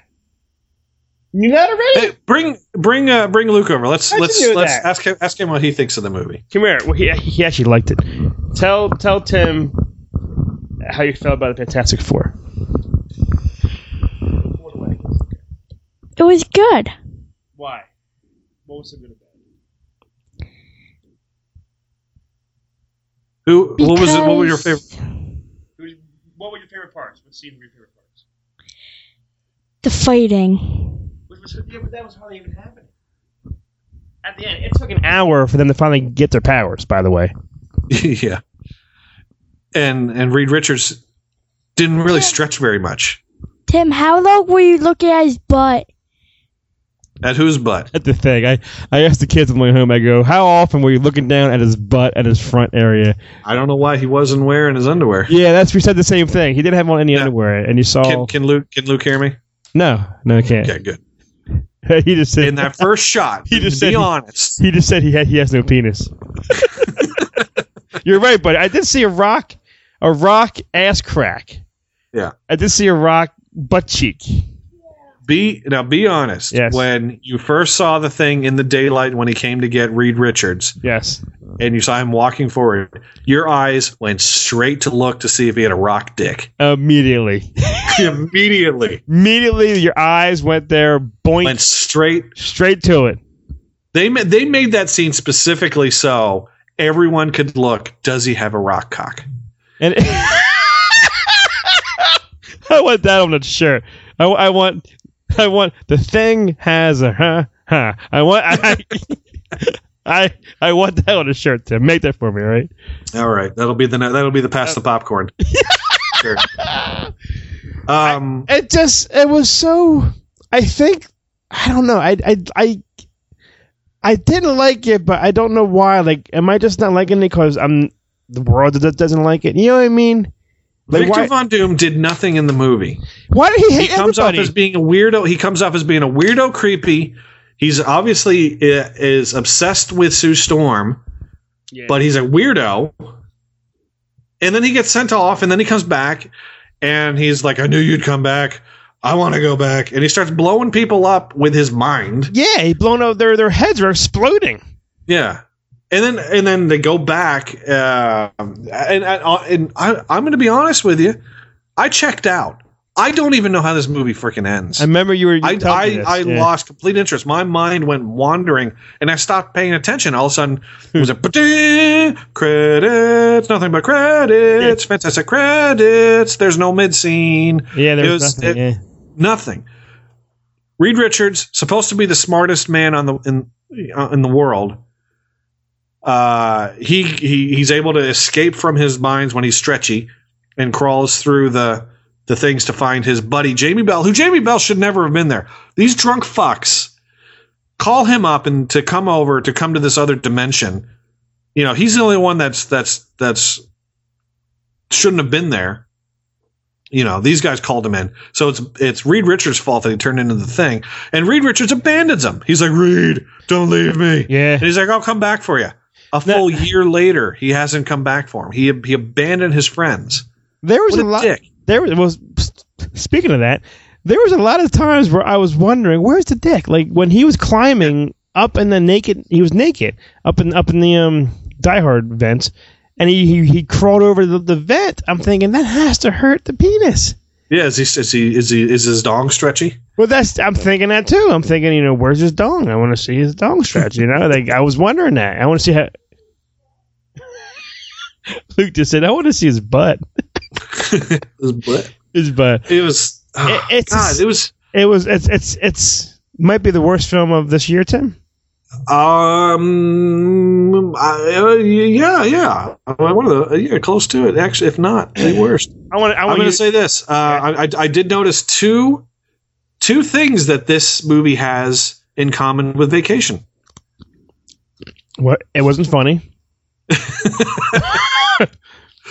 you know that already Hey, bring bring uh, bring Luke over. Let's How'd let's let's that? ask him ask him what he thinks of the movie. come here well, he, he actually liked it tell tell tim how you felt about the fantastic four It was good. why what was so good about Who what was it? What were your favorite? what were your favorite parts what scene were your favorite parts The fighting. Which was, yeah, but that was hardly even happening. At the end, it took an hour for them to finally get their powers. By the way, yeah, and and Reed Richards didn't really stretch very much. Tim, how long were you looking at his butt? At whose butt? at the thing, I I asked the kids on my way home. I go, "How often were you looking down at his butt at his front area?" I don't know why he wasn't wearing his underwear. Yeah, that's we said the same thing. He didn't have on any underwear, and you saw. Can, can Luke can Luke hear me? no, no, he can't. Okay, good. he just said In that first shot, He just to said be he- honest, He just said he had, he has no penis. You're right, but I did see a rock, a rock ass crack. Yeah. I did see a rock butt cheek. Be now be honest. Yes. When you first saw the thing in the daylight when he came to get Reed Richards, Yes. and you saw him walking forward, your eyes went straight to look to see if he had a rock dick. Immediately. Immediately Immediately, your eyes went there, boink, went straight. straight to it. They ma- they made that scene specifically so everyone could look. Does he have a rock cock? And I want that on the shirt. I, I want, I want the thing has a huh huh. I want I, I I want that on the shirt. Tim, make that for me, right? All right, that'll be the that'll be the pass the popcorn. sure. Um, It just it was so. I think I don't know. I I I. I didn't like it, but I don't know why. Like, am I just not liking it because I'm the world that doesn't like it? You know what I mean? Like, Victor why? Von Doom did nothing in the movie. Why did he He comes everybody? off as being a weirdo. He comes off as being a weirdo, creepy. He's obviously uh, is obsessed with Sue Storm, but he's a weirdo. And then he gets sent off, and then he comes back, and he's like, "I knew you'd come back. I want to go back." And he starts blowing people up with his mind. yeah, he blown out. Their their heads are exploding. Yeah. And then and then they go back, uh, and and, and I, I'm going to be honest with you, I checked out. I don't even know how this movie freaking ends. I remember you were. You I I, I yeah. lost complete interest. My mind went wandering, and I stopped paying attention. All of a sudden, it was a credits, nothing but credits, fantastic credits. There's no mid scene. Yeah, there was, was- nothing. it- yeah. Nothing. Reed Richards, supposed to be the smartest man on the in uh, in the world. Uh, he he he's able to escape from his minds when he's stretchy, and crawls through the the things to find his buddy Jamie Bell, who Jamie Bell should never have been there. These drunk fucks call him up and to come over to come to this other dimension. You know, he's the only one that's that's that's shouldn't have been there. You know, these guys called him in. So it's it's Reed Richards' fault that he turned into the thing. And Reed Richards abandons him. He's like, Reed, don't leave me. Yeah. And he's like, I'll come back for you. A full year later, he hasn't come back for him. He he abandoned his friends. There was What a a lot. dick. There was. was speaking of that, there was a lot of times where I was wondering, where's the dick? Like when he was climbing up in the naked, he was naked up in up in the um Die Hard vents, and he he, he crawled over the, the vent. I'm thinking that has to hurt the penis. Yeah, is he is he is he is his dong stretchy? Well, that's I'm thinking that too. I'm thinking, you know, where's his dong? I want to see his dong stretch. You know, like I was wondering that. I want to see how. Luke just said, "I want to see his butt." his butt. His butt. It was. oh, it's God, it was. It was. It's. It's. It's. Might be the worst film of this year, Tim. Um. I, uh, yeah, yeah. One of the yeah, close to it. Actually, if not the worst. I want. I want to say this. Uh, I, I I did notice two two things that this movie has in common with Vacation. What? It wasn't funny.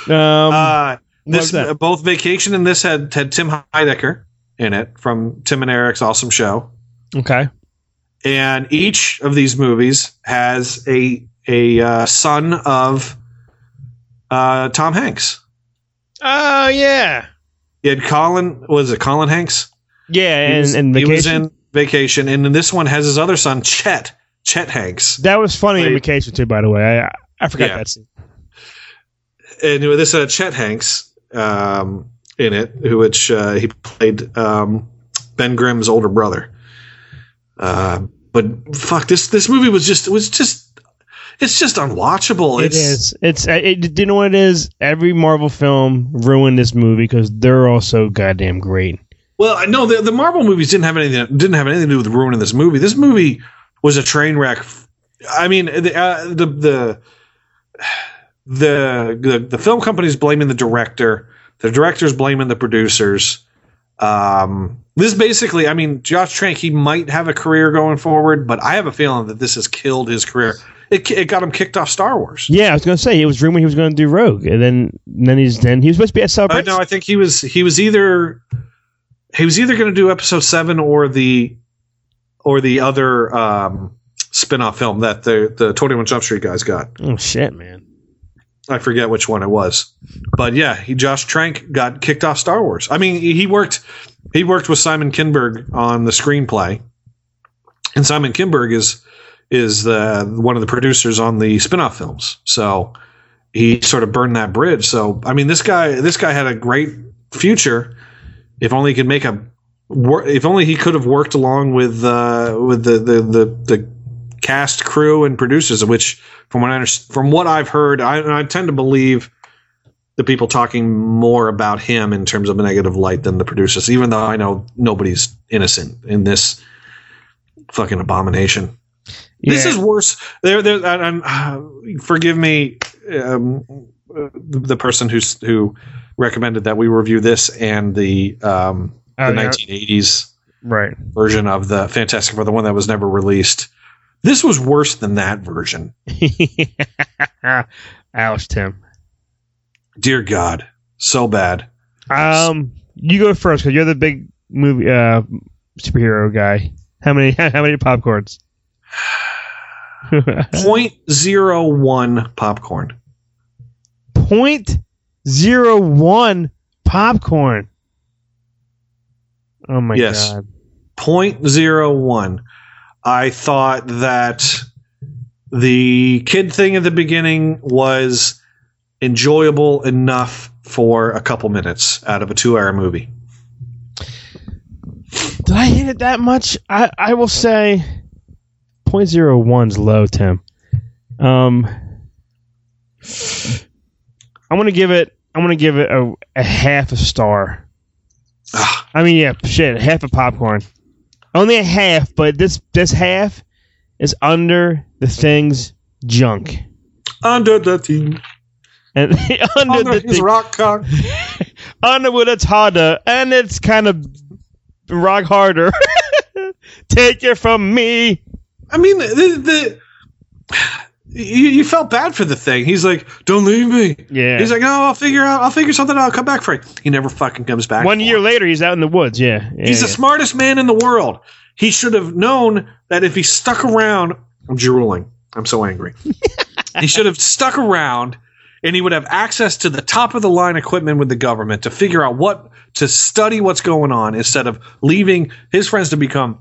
um. uh, this uh, both Vacation and this had had Tim Heidecker in it from Tim and Eric's awesome show. Okay. and each of these movies has a a uh, son of uh, Tom Hanks. Oh yeah. You had Colin. Was it Colin Hanks? Yeah, He and, was, and he was in Vacation, and then this one has his other son, Chet. Chet Hanks, that was funny in vacation too. By the way, I I forgot Yeah. that scene. And this had Chet Hanks um, in it, who which uh, he played um, Ben Grimm's older brother. Uh, but fuck this this movie was just it was just it's just unwatchable. It it's, is. It's. uh, It, do you know what it is? Every Marvel film ruined this movie because they're all so goddamn great. Well, I know the, the Marvel movies didn't have anything didn't have anything to do with ruining this movie. This movie was a train wreck. I mean, the uh, the, the the the the film company's blaming the director. The director's blaming the producers. Um, this basically, I mean, Josh Trank, he might have a career going forward, but I have a feeling that this has killed his career. It, it got him kicked off Star Wars. Yeah, I was gonna say it was rumored he was gonna do Rogue, and then and then he's then he was supposed to be at Uh, Celebration. no, I think he was he was either he was either going to do episode seven or the or the other um, spin-off film that the the Twenty One Jump Street guys got. Oh shit, man. I forget which one it was, but yeah, he Josh Trank got kicked off Star Wars. I mean, he worked he worked with Simon Kinberg on the screenplay, and Simon Kinberg is is the one of the producers on the spin-off films. So he sort of burned that bridge. So I mean, this guy this guy had a great future if only he could make a if only he could have worked along with uh, with the, the the the cast crew and producers which from what I from what I've heard I, I tend to believe the people talking more about him in terms of a negative light than the producers even though I know nobody's innocent in this fucking abomination this is worse there there uh, forgive me um, uh, the, the person who's who recommended that we review this and the um, Oh, the yeah. 1980s Right. version of the Fantastic Four, the one that was never released. This was worse than that version. Ouch, Tim. Dear God, so bad. Um, you go first because you're the big movie uh superhero guy. How many? How many popcorns? Point zero one popcorn. Point zero one popcorn. Oh my yes. god! Point zero one. I thought that the kid thing at the beginning was enjoyable enough for a couple minutes out of a two hour movie. Did I hit it that much? I, I will say 0.01's low, Tim. Um, I'm gonna give it. I'm gonna give it a, a half a star. I mean, yeah, shit, half a popcorn. Only a half, but this this half is under the thing's junk. Under the thing. And under, Under the his thing, rock cock. under with it's harder, and it's kind of rock harder. Take it from me. I mean, the, the you, you felt bad for the thing. He's like, "Don't leave me." Yeah. He's like, "Oh, I'll figure out. I'll figure something out. I'll come back for it." He never fucking comes back. One year later, he's out in the woods. Yeah, yeah He's the smartest man in the world. He should have known that if he stuck around, I'm drooling. I'm so angry. he should have stuck around and he would have access to the top of the line equipment with the government to figure out what to study what's going on instead of leaving his friends to become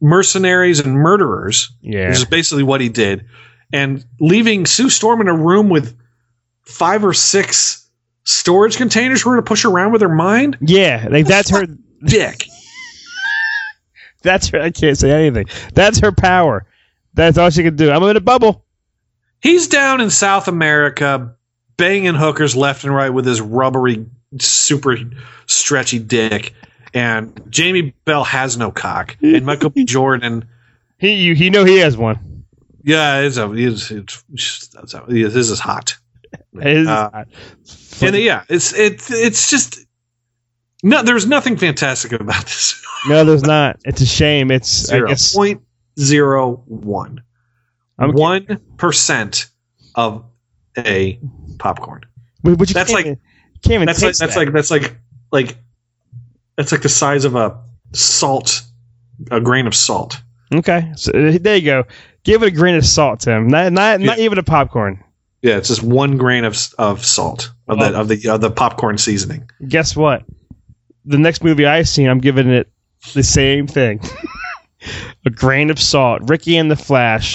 mercenaries and murderers. Yeah. Which is basically what he did. And leaving Sue Storm in a room with five or six storage containers for her to push around with her mind. Yeah, like that's her dick. That's her. I can't say anything. That's her power. That's all she can do. I'm in a bubble. He's down in South America, banging hookers left and right with his rubbery, super stretchy dick. And Jamie Bell has no cock. And Michael B. Jordan, He you he know he has one. Yeah, it's a, it's, it's, a, this is hot. It is Uh, hot. And yeah, it's it's it's just no. There's nothing fantastic about this. No, there's not. It's a shame. It's I Zero guess point zero one. One percent of a popcorn. But- but you That's can't like- even- can't even That's like taste that's like that's like like that's like the size of a salt, a grain of salt. okay. So there you go. Give it a grain of salt, Tim. Not not, not even a popcorn. Yeah, it's just one grain of of salt of the of the of the popcorn seasoning. Guess what? The next movie I seen, I'm giving it the same thing. a grain of salt. Ricki and the Flash.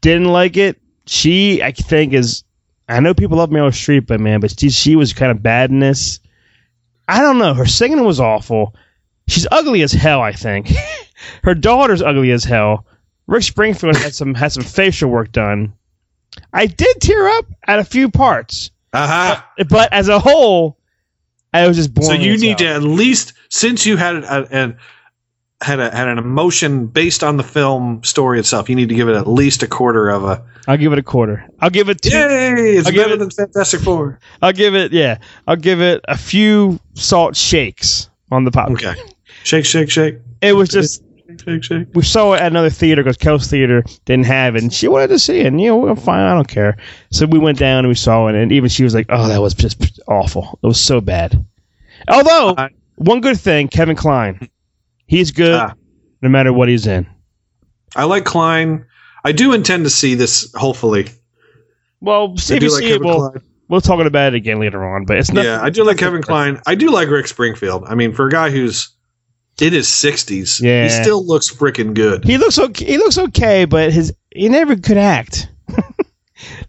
Didn't like it. She, I think, is. I know people love Meryl Streep, but man, but she, she was kind of bad in this. I don't know. Her singing was awful. She's ugly as hell. I think. Her daughter's ugly as hell. Rick Springfield had some had some facial work done. I did tear up at a few parts, uh-huh. but, but as a whole, I was just born. So you need hell. to at least since you had an had a had an emotion based on the film story itself, you need to give it at least a quarter of a. I'll give it a quarter. I'll give it two. Yay! It's I'll better it- than Fantastic Four. I'll give it yeah. I'll give it a few salt shakes on the pop. Okay. Shake, shake, shake. It was just Shake, shake. we saw it at another theater because Kel's theater didn't have it, and she wanted to see it. And you know, we're fine. I don't care. So we went down and we saw it, and even she was like, "Oh, that was just awful. It was so bad." Although one good thing, Kevin Kline, he's good Ah. no matter what he's in. I like Kline. I do intend to see this. Hopefully, Well, see if you like see it. We'll, we'll talk about it again later on. But it's not. yeah, I do like Kevin Kline. I do like Rick Springfield. I mean, for a guy who's in his sixties, Yeah. he still looks freaking good. He looks okay. He looks okay, but his he never could act.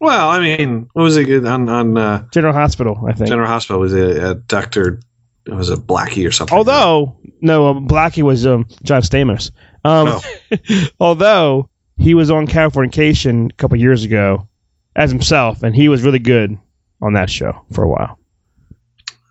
Well, I mean, what was he good on on uh, General Hospital, I think. General Hospital? Was it a Doctor? Was it Blackie or something? Although no, um, Blackie was um, John Stamos. Um, Oh. although he was on Californication a couple years ago as himself, and he was really good on that show for a while.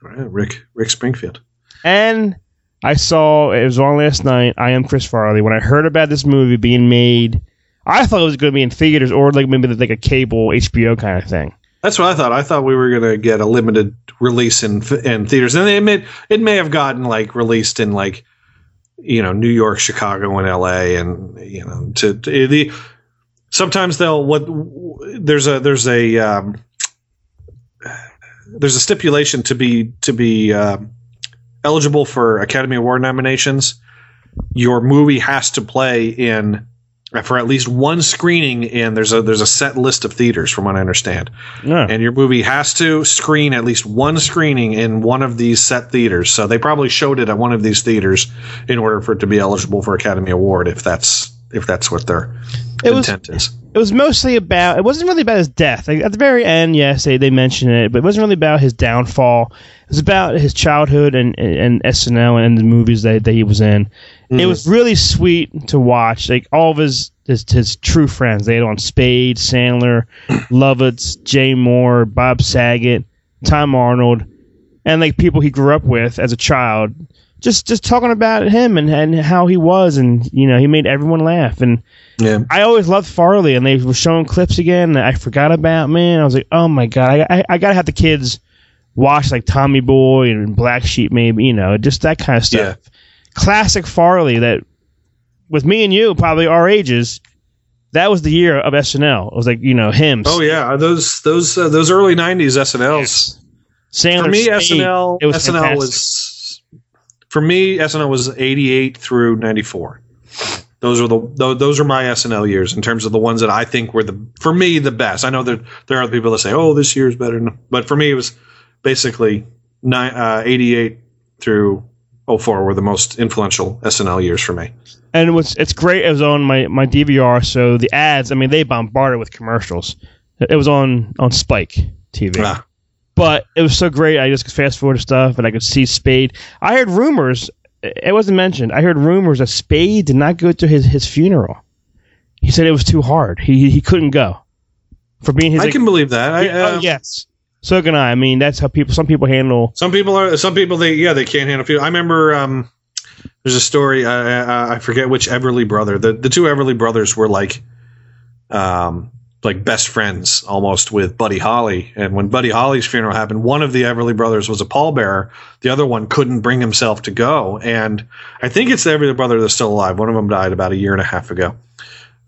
All right, Rick Rick Springfield. And I saw it was on last night. I am Chris Farley. When I heard about this movie being made, I thought it was going to be in theaters or like maybe like a cable HBO kind of thing. That's what I thought. I thought we were going to get a limited release in in theaters, and it may it may have gotten like released in like you know New York, Chicago, and L.A. and you know to, to the sometimes they'll what there's a there's a um, there's a stipulation to be to be um, eligible for Academy Award nominations. Your movie has to play in uh, for at least one screening and there's a there's a set list of theaters from what I understand. Yeah. And your movie has to screen at least one screening in one of these set theaters. So they probably showed it at one of these theaters in order for it to be eligible for Academy Award if that's if that's what their It was- intent is. it was mostly about it wasn't really about his death. Like, at the very end yes they, they mention it but it wasn't really about his downfall. It was about his childhood and and snl and the movies that, that he was in. It was mm-hmm. really sweet to watch like all of his his, his true friends. They had on spade sandler lovitz jay mohr bob saget tom arnold and like people he grew up with as a child just just talking about him and, and how he was and you know he made everyone laugh and Yeah. I always loved Farley, and they were showing clips again that I forgot about. Man, I was like, oh my god, I, I, I gotta have the kids watch like Tommy Boy and Black Sheep, maybe you know, just that kind of stuff. Classic Farley that with me and you, probably our ages, that was the year of SNL. It was like you know him. Oh yeah, those those uh, those early '90s SNLs. Sandler, for me, Spade, SNL it was SNL fantastic. was for me SNL was '88 through '94. Those are the tho- those are my SNL years in terms of the ones that I think were the for me the best. I know that there are other people that say, "Oh, this year's better," but for me, it was basically nine, uh, '88 through 04 were the most influential SNL years for me. and it was it's great. It was on my my DVR, so the ads. I mean, they bombarded with commercials. It was on on Spike TV, Ah. But it was so great. I just could fast forward stuff, and I could see Spade. I heard rumors. It wasn't mentioned. I heard rumors that Spade did not go to his his funeral. He said it was too hard. He he couldn't go for being his. I can believe that. I, oh uh, yes, so can I. I mean, that's how people. Some people handle. Some people are. Some people they yeah they can't handle few. I remember um, there's a story. Uh, uh, I forget which Everly brother. The the two Everly brothers were like, um, like best friends almost with Buddy Holly. And when Buddy Holly's funeral happened, one of the Everly brothers was a pallbearer. The other one couldn't bring himself to go. And I think it's the Everly brother that's still alive. One of them died about a year and a half ago.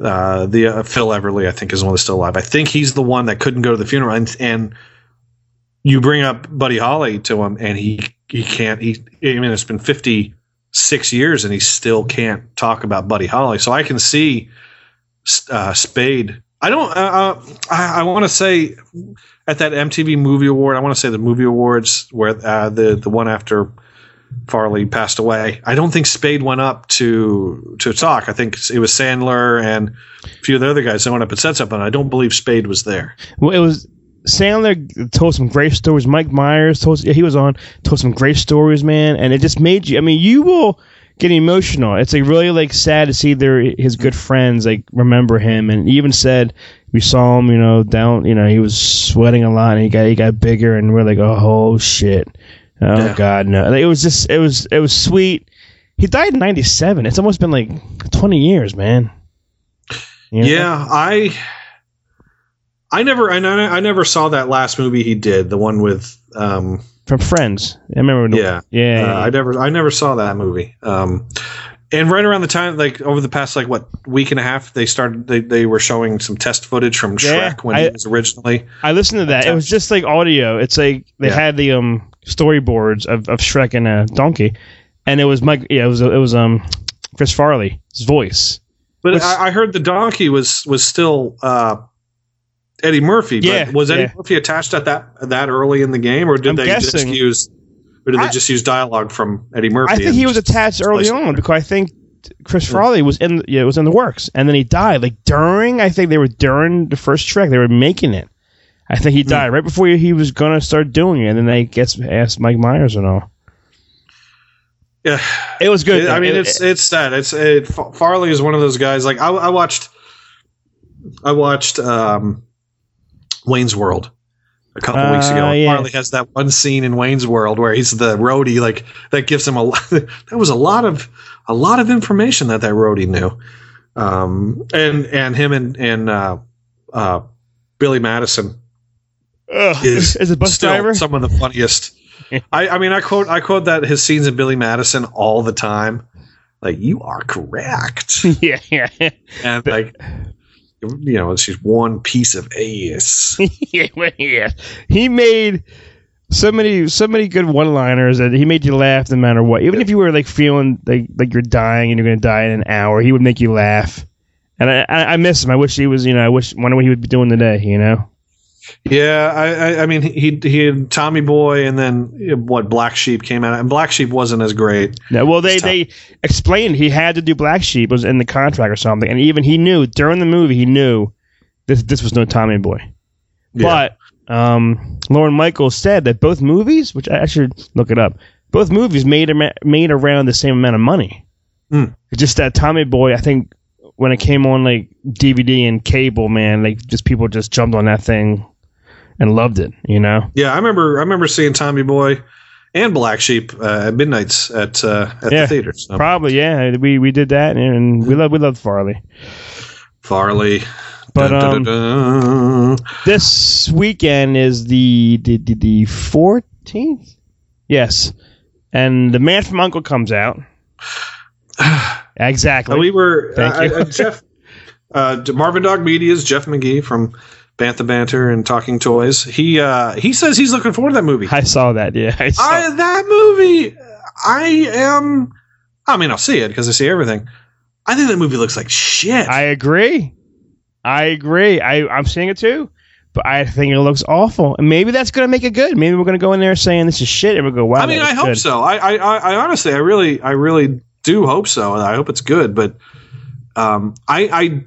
Uh, the uh, Phil Everly, I think, is the one that's still alive. I think he's the one that couldn't go to the funeral. And, and you bring up Buddy Holly to him, and he he can't. He I mean, it's been fifty six years, and he still can't talk about Buddy Holly. So I can see uh, Spade. I don't. Uh, uh, I, I want to say at that MTV Movie Award. I want to say the Movie Awards where uh, the the one after Farley passed away. I don't think Spade went up to to talk. I think it was Sandler and a few of the other guys that went up and said something. I don't believe Spade was there. Well, it was Sandler told some great stories. Mike Myers told he was on told some great stories, man, and it just made you. I mean, you will get emotional. It's like really like sad to see their his good friends like remember him, and he even said we saw him, you know, down, you know, he was sweating a lot, and he got he got bigger, and we're like, oh shit, oh Yeah. god, no. Like, it was just it was it was sweet. He died in '97. It's almost been like 20 years, man. You know? Yeah, I I never I, I never saw that last movie he did, the one with um from Friends. I remember. yeah. yeah. Uh, I never I never saw that movie. Um and right around the time like over the past like what week and a half they started they, they were showing some test footage from Shrek when I- he was originally I listened to that. It was just like audio. It's like they Yeah. had the um storyboards of, of Shrek and a Donkey, and it was Mike. Yeah, it was it was um Chris Farley's voice. But Which- I, I heard the donkey was was still uh Eddie Murphy. But Yeah, was Eddie yeah. Murphy attached at that that early in the game, or did I'm they guessing- just use or did they I- just use dialogue from Eddie Murphy? I think he was attached early it on because I think Chris Farley was in yeah, it was in the works, and then he died. Like during, I think they were during the first Shrek, they were making it. I think Hmm. he died right before he, was gonna start doing it, and then they gets asked Mike Myers and all. Yeah, It was good. I mean, It- it's it's that it's it, Farley is one of those guys. Like I, I watched, I watched um, Wayne's World a couple weeks ago. Uh. Farley has that one scene in Wayne's World where he's the roadie. Like that gives him a lot. That was a lot of a lot of information that that roadie knew. Um, and and him and and uh, uh, Billy Madison Ugh, is is it bus still driver? some of the funniest. I, I mean, I quote I quote that his scenes in Billy Madison all the time. Like you are correct, yeah, yeah. and like you know, it's just one piece of ass. yeah. He made so many so many good one liners that he made you laugh no matter what. Even if you were like feeling like like you're dying and you're gonna die in an hour, he would make you laugh. And I, I, I miss him. I wish he was, you know, I wish wonder what he would be doing today, you know. Yeah, I, I, I mean, he he had Tommy Boy, and then what? Black Sheep came out, and Black Sheep wasn't as great. Yeah, well, they they explained he had to do Black Sheep was in the contract or something, and even he knew during the movie he knew this this was no Tommy Boy. But um, Lorne Michaels said that both movies, which I, I should look it up, both movies made made around the same amount of money. It's just that Tommy Boy, I think, when it came on like DVD and cable, man, like just people just jumped on that thing and loved it. You know? Yeah, I remember. I remember seeing Tommy Boy and Black Sheep uh, at midnights at uh, at yeah, the theater. So. probably. Yeah, we we did that, and we love we loved Farley. Farley. But um, this weekend is the the the, the 14th. Yes, and the Man from Uncle comes out. exactly. We were Thank uh, you. uh, Jeff uh, Marvin Dog Media's Jeff McGee from Bantha Banter and Talking Toys. He uh, he says he's looking forward to that movie. I saw that. Yeah, I saw. I, that movie. I am. I mean, I'll see it because I see everything. I think that movie looks like shit. I agree. I agree. I I'm seeing it too. But I think it looks awful, and maybe that's gonna make it good. Maybe we're gonna go in there saying this is shit, and we'll go, "Wow." I mean, I hope good. so. I, I, I honestly, I really, I really do hope so. and I hope it's good. But um, I, I,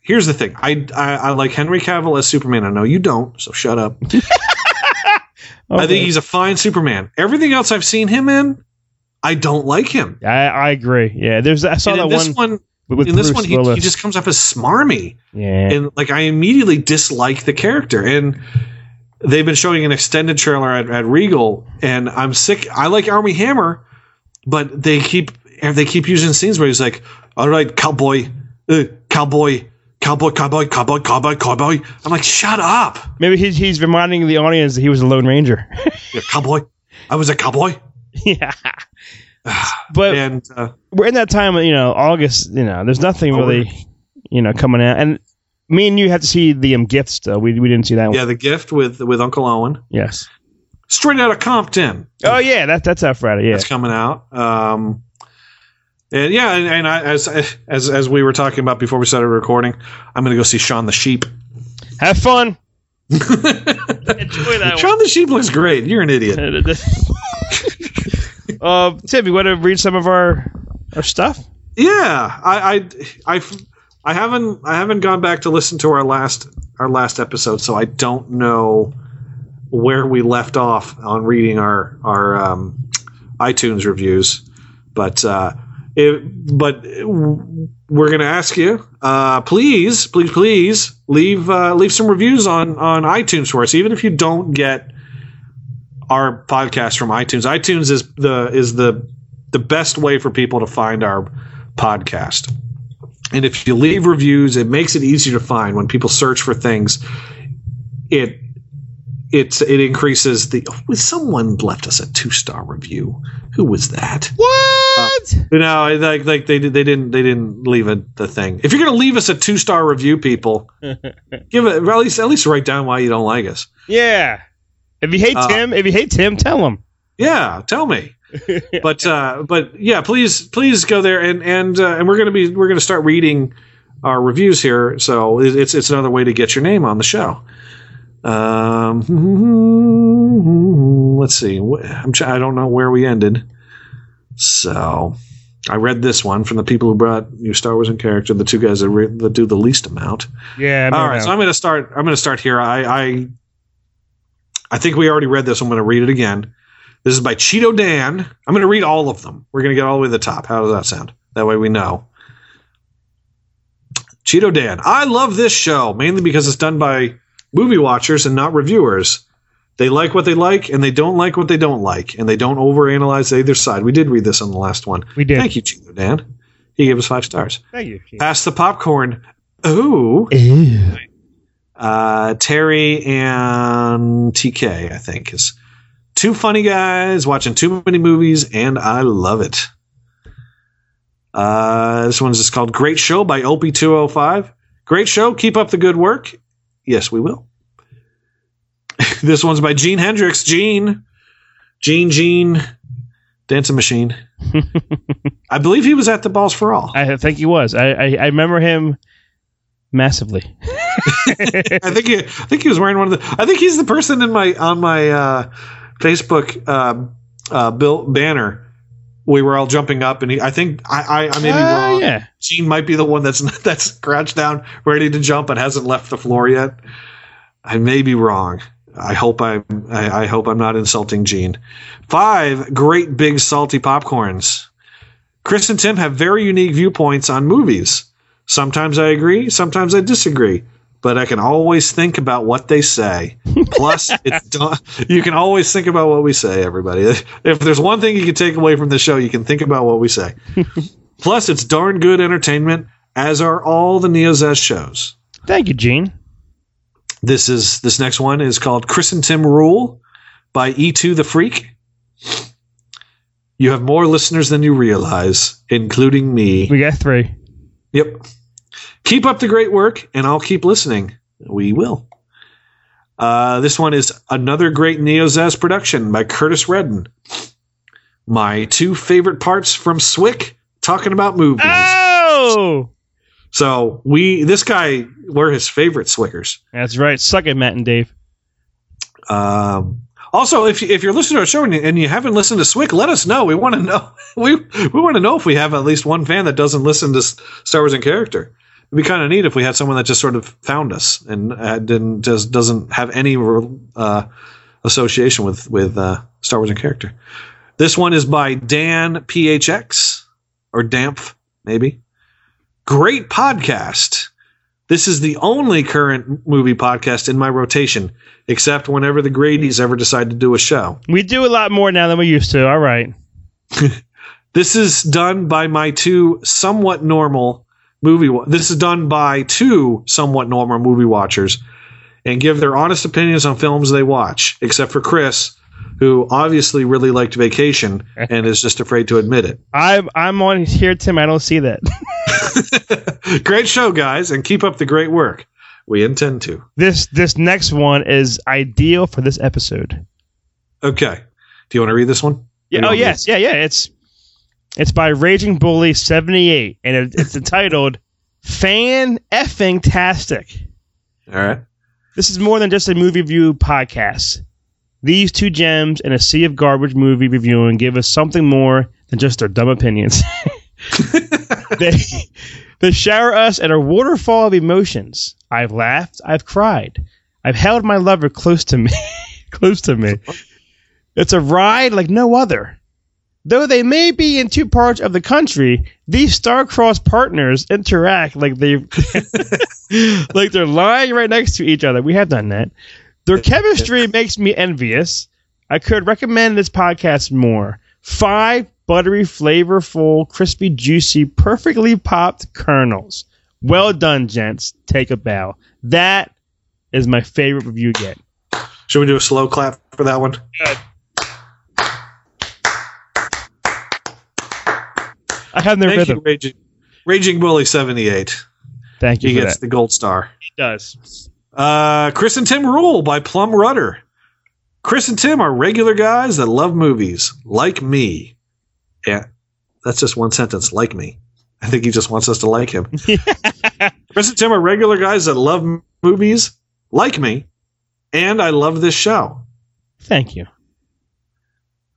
here's the thing. I, I, I like Henry Cavill as Superman. I know you don't, so shut up. I think he's a fine Superman. Everything else I've seen him in, I don't like him. I I agree. Yeah, there's I saw And that one. one, in this one, he, he just comes up as smarmy. Yeah. and like I immediately dislike the character. And they've been showing an extended trailer at, at Regal, and I'm sick. I like Armie Hammer, but they keep they keep using scenes where he's like, "All right, cowboy, uh, cowboy." Cowboy, cowboy, cowboy, cowboy, cowboy. I'm like, shut up. Maybe he's he's reminding the audience that he was a Lone Ranger. Yeah, cowboy. I was a cowboy. yeah. But and uh, we're in that time, you know, August. You know, there's nothing Oh, really, you know, coming out. And me and you had to see the um, gifts. Though we we didn't see that one. yeah, the gift with with Uncle Owen, Yes. straight out of Compton. Oh yeah, that that's out Friday. Yeah. That's coming out. Um, and yeah, and, and I, as as as we were talking about before we started recording, I'm going to go see Shaun the Sheep. Have fun. Enjoy that Shaun the Sheep looks great. You're an idiot. uh, Tim, you want to read some of our our stuff? Yeah, I, I I I haven't I haven't gone back to listen to our last our last episode, so I don't know where we left off on reading our our um, iTunes reviews. But uh, but we're going to ask you, uh, please, please, please leave uh, leave some reviews on on iTunes for us, even if you don't get our podcast from iTunes. iTunes is the is the the best way for people to find our podcast. And if you leave reviews, it makes it easier to find when people search for things. It it's it increases the. Oh, someone left us a two star review. Who was that? What? You know, like like they they didn't they didn't leave it the thing. If you're gonna leave us a two star review, people, give it at least at least write down why you don't like us. Yeah. If you hate Uh, Tim, if you hate Tim, tell him. Yeah, tell me. but uh, but yeah, please please go there and and uh, and we're gonna be we're gonna start reading our reviews here. So it's it's another way to get your name on the show. Um, let's see. I'm I don't know where we ended. So I read this one from the people who brought you Star Wars in character, the two guys that, re- that do the least amount. Yeah. All right, so I'm going to start. I'm going to start here. I, I I think we already read this. I'm going to read it again. This is by Cheeto Dan. I'm going to read all of them. We're going to get all the way to the top. How does that sound? That way we know. Cheeto Dan. I love this show mainly because it's done by movie watchers and not reviewers. They like what they like and they don't like what they don't like, and they don't overanalyze either side. We did read this on the last one. We did. Thank you, Cheeto Dan. He gave us five stars. Thank you. Pass the popcorn. Ooh. Uh, Terry and TK, I think, is two funny guys watching too many movies, and I love it. Uh, this one's just called Great Show by Opie205. Great show. Keep up the good work. Yes, we will. this one's by Gene Hendricks. Gene. Gene, Gene. Dancing Machine. I believe he was at the Balls for All. I think he was. I I, I remember him massively. I think he, I think he was wearing one of the. I think he's the person in my on my uh, Facebook uh, uh, bill banner. We were all jumping up, and he, I think I, I, I may be Uh, wrong. yeah. Gene might be the one that's that's crouched down, ready to jump, but hasn't left the floor yet. I may be wrong. I hope I'm. I, I hope I'm not insulting Gene. Five great big salty popcorns. Chris and Tim have very unique viewpoints on movies. Sometimes I agree, sometimes I disagree, but I can always think about what they say. Plus, it's done, you can always think about what we say. Everybody, if there's one thing you can take away from the show, you can think about what we say. Plus, it's darn good entertainment, as are all the NeoZaz shows. Thank you, Gene. This is this next one is called Chris and Tim Rule by E2 the Freak. You have more listeners than you realize, including me. We got three. Yep. Keep up the great work, and I'll keep listening. We will. Uh, this one is another great NeoZaz production by Curtis Redden. My two favorite parts from Swick talking about movies. Oh, So we, this guy, we're his favorite Swickers. that's right. Suck it, Matt and Dave. Um, also, if if you're listening to our show and you, and you haven't listened to Swick, let us know. We want to know. We we want to know if we have at least one fan that doesn't listen to Star Wars in character. It'd be kind of neat if we had someone that just sort of found us and uh, didn't just doesn't have any uh, association with with uh, Star Wars in character. This one is by Dan PHX or Dampf maybe. Great podcast. This is the only current movie podcast in my rotation, except whenever the Grady's ever decide to do a show. We do a lot more now than we used to. All right. This is done by my two somewhat normal movie. Wa- this is done by two somewhat normal movie watchers, and give their honest opinions on films they watch. Except for Chris, who obviously really liked Vacation and is just afraid to admit it. I'm I'm on here, Tim. I don't see that. Great show, guys, and keep up the great work. We intend to. this this next one is ideal for this episode. Okay. Do you want to read this one? Yeah. Oh want me to- yes. Yeah. Yeah. It's it's by Raging Bully seventy eight, and it, it's entitled "Fan Effing Tastic." All right. This is more than just a movie view podcast. These two gems in a sea of garbage movie reviewing give us something more than just our dumb opinions. they, they shower us at a waterfall of emotions. I've laughed, I've cried, I've held my lover close to me, close to me. It's a ride like no other. Though they may be in two parts of the country, these star-crossed partners interact like they like they're lying right next to each other. We have done that. Their chemistry makes me envious. I could recommend this podcast more. Five buttery, flavorful, crispy, juicy, perfectly popped kernels. Well done, gents. Take a bow. That is my favorite review yet. Should we do a slow clap for that one? Good. I have no Thank rhythm. you, Raging, Raging Bully seventy eight. Thank you He gets that. the gold star. He does. Uh, Chris and Tim Rule by Plum Rudder. Chris and Tim are regular guys that love movies, like me. Yeah, that's just one sentence, like me. I think he just wants us to like him. Chris and Tim are regular guys that love movies, like me, and I love this show. Thank you.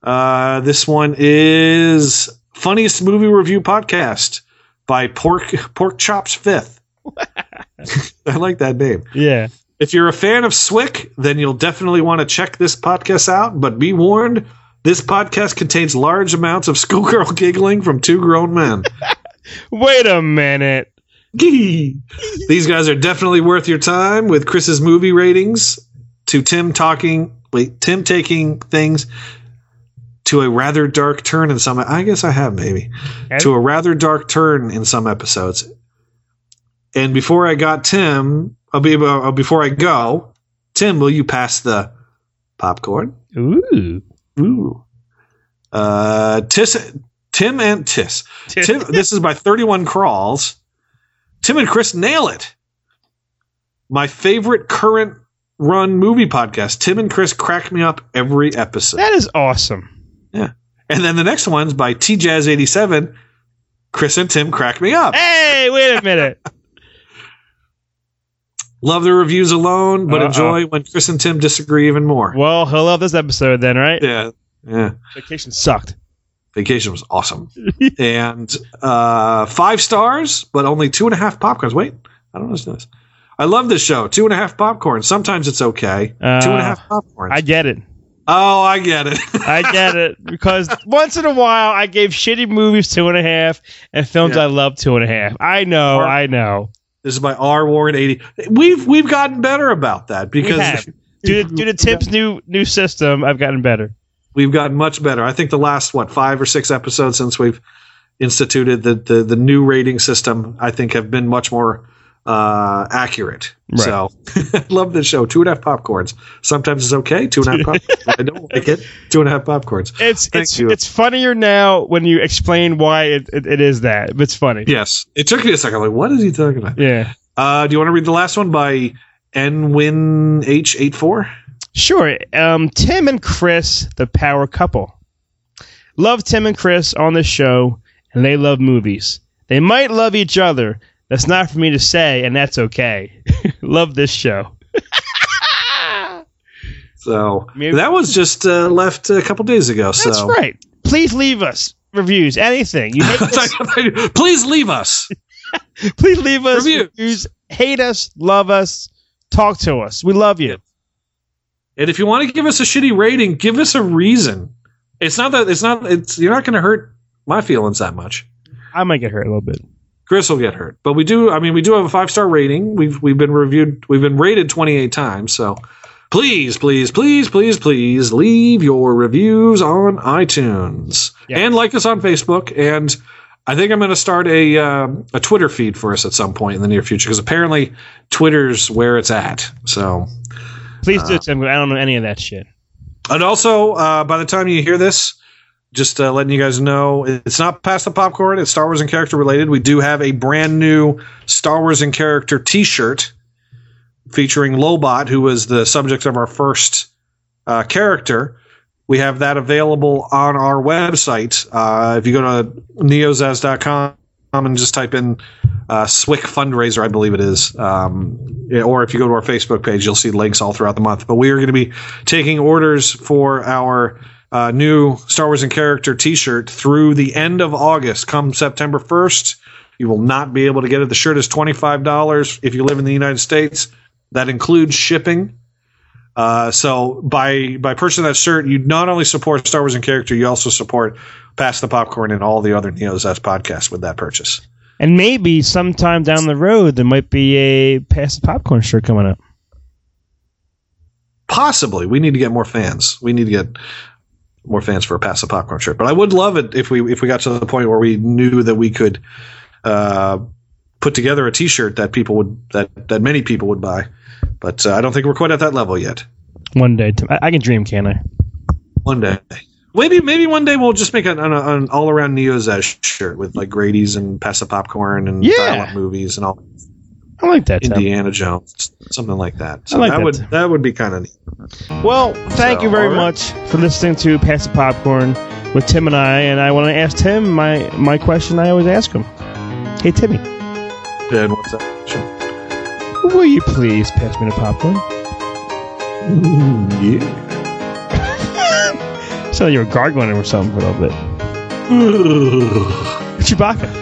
Uh, this one is funniest movie review podcast by Pork Pork Chops Fifth. I like that name. Yeah. If you're a fan of Swick, then you'll definitely want to check this podcast out. But be warned, this podcast contains large amounts of schoolgirl giggling from two grown men. Wait a minute. These guys are definitely worth your time with Chris's movie ratings to Tim talking, wait, Tim taking things to a rather dark turn in some. I guess I have maybe to a rather dark turn in some episodes. And before I got Tim, I'll be uh, before I go, Tim, will you pass the popcorn? Ooh, ooh. Uh, Tis, Tim and Tis. Tim, this is by Thirty One Crawls. Tim and Chris nail it. My favorite current run movie podcast. Tim and Chris crack me up every episode. That is awesome. Yeah. And then the next one's by T Jazz 87. Chris and Tim crack me up. Hey, wait a minute. Love the reviews alone, but Uh-oh. enjoy when Chris and Tim disagree even more. Well, he'll love this episode then, right? Yeah, yeah. Vacation sucked. Vacation was awesome, and uh, five stars, but only two and a half popcorns. Wait, I don't understand this. I love this show. Two and a half popcorn. Sometimes it's okay. two and Uh, a half popcorn. I get it. oh, I get it. I get it because once in a while I gave shitty movies two and a half and films Yeah. I love two and a half. I know, I know. This is my R Warren eighty. We've we've gotten better about that because. Due to, due to Tim's new new system, I've gotten better. we've gotten much better. I think the last what five or six episodes since we've instituted the the, the new rating system, I think have been much more uh, accurate. Right. So I love this show. Two and a half popcorns. Sometimes it's okay. Two and a half popcorns. I don't like it. Two and a half popcorns. It's Thank it's you. it's funnier now when you explain why it, it, it is that. It's funny. Yes, it took me a second. I'm like, what is he talking about? Yeah. Uh, do you want to read the last one by Nwin H 84 Sure. Um, Tim and Chris, the power couple. Love Tim and Chris on the show, and they love movies. They might love each other. That's not for me to say, and that's okay. love this show. So Maybe- that was just uh, left a couple days ago. That's so right. Please leave us reviews, anything. Us, Please leave us. please leave us Reviews. reviews. Hate us, love us, talk to us. We love you. And if you want to give us a shitty rating, give us a reason. It's not that it's not it's you're not going to hurt my feelings that much. I might get hurt a little bit. Chris will get hurt, but we do. I mean, we do have a five star rating. We've we've been reviewed. We've been rated 28 times. So please, please, please, please, please leave your reviews on iTunes and like us on Facebook. And I think I'm going to start a um a Twitter feed for us at some point in the near future because apparently Twitter's where it's at. So Please do, Tim. I don't know any of that shit. And also, uh, by the time you hear this, just uh, letting you guys know, it's not past the popcorn. It's Star Wars in character related. We do have a brand new Star Wars in character T-shirt featuring Lobot, who was the subject of our first uh, character. We have that available on our website. Uh, if you go to neozaz.com and just type in uh, Swick fundraiser, I believe it is, um, or if you go to our Facebook page, you'll see links all throughout the month. But we are going to be taking orders for our uh, new Star Wars in character T-shirt through the end of August. Come September first, you will not be able to get it. The shirt is twenty five dollars if you live in the United States. That includes shipping. Uh, so by by purchasing that shirt, you not only support Star Wars in character, you also support Pass the Popcorn and all the other NeoZaz podcasts with that purchase. And maybe sometime down the road there might be a pass the popcorn shirt coming up. Possibly, we need to get more fans. We need to get more fans for a Pass the Popcorn shirt. But I would love it if we if we got to the point where we knew that we could uh, put together a T-shirt that people would that that many people would buy. But uh, I don't think we're quite at that level yet. One day, I, I can dream, can I? One day. Maybe maybe one day we'll just make an, an, an all around Neo's shirt with like Grady's and Pass the Popcorn and Yeah. dial-up movies and all I like that. Tim. Indiana Jones, something like that. So I like that, that. would that would be kind of neat. Well, thank So, you very all right. much for listening to Pass the Popcorn with Tim and I. And I want to ask Tim my my question I always ask him. Hey, Timmy, And what's that? will you please pass me the popcorn? yeah. So you were gargling or something for a little bit. Chewbacca.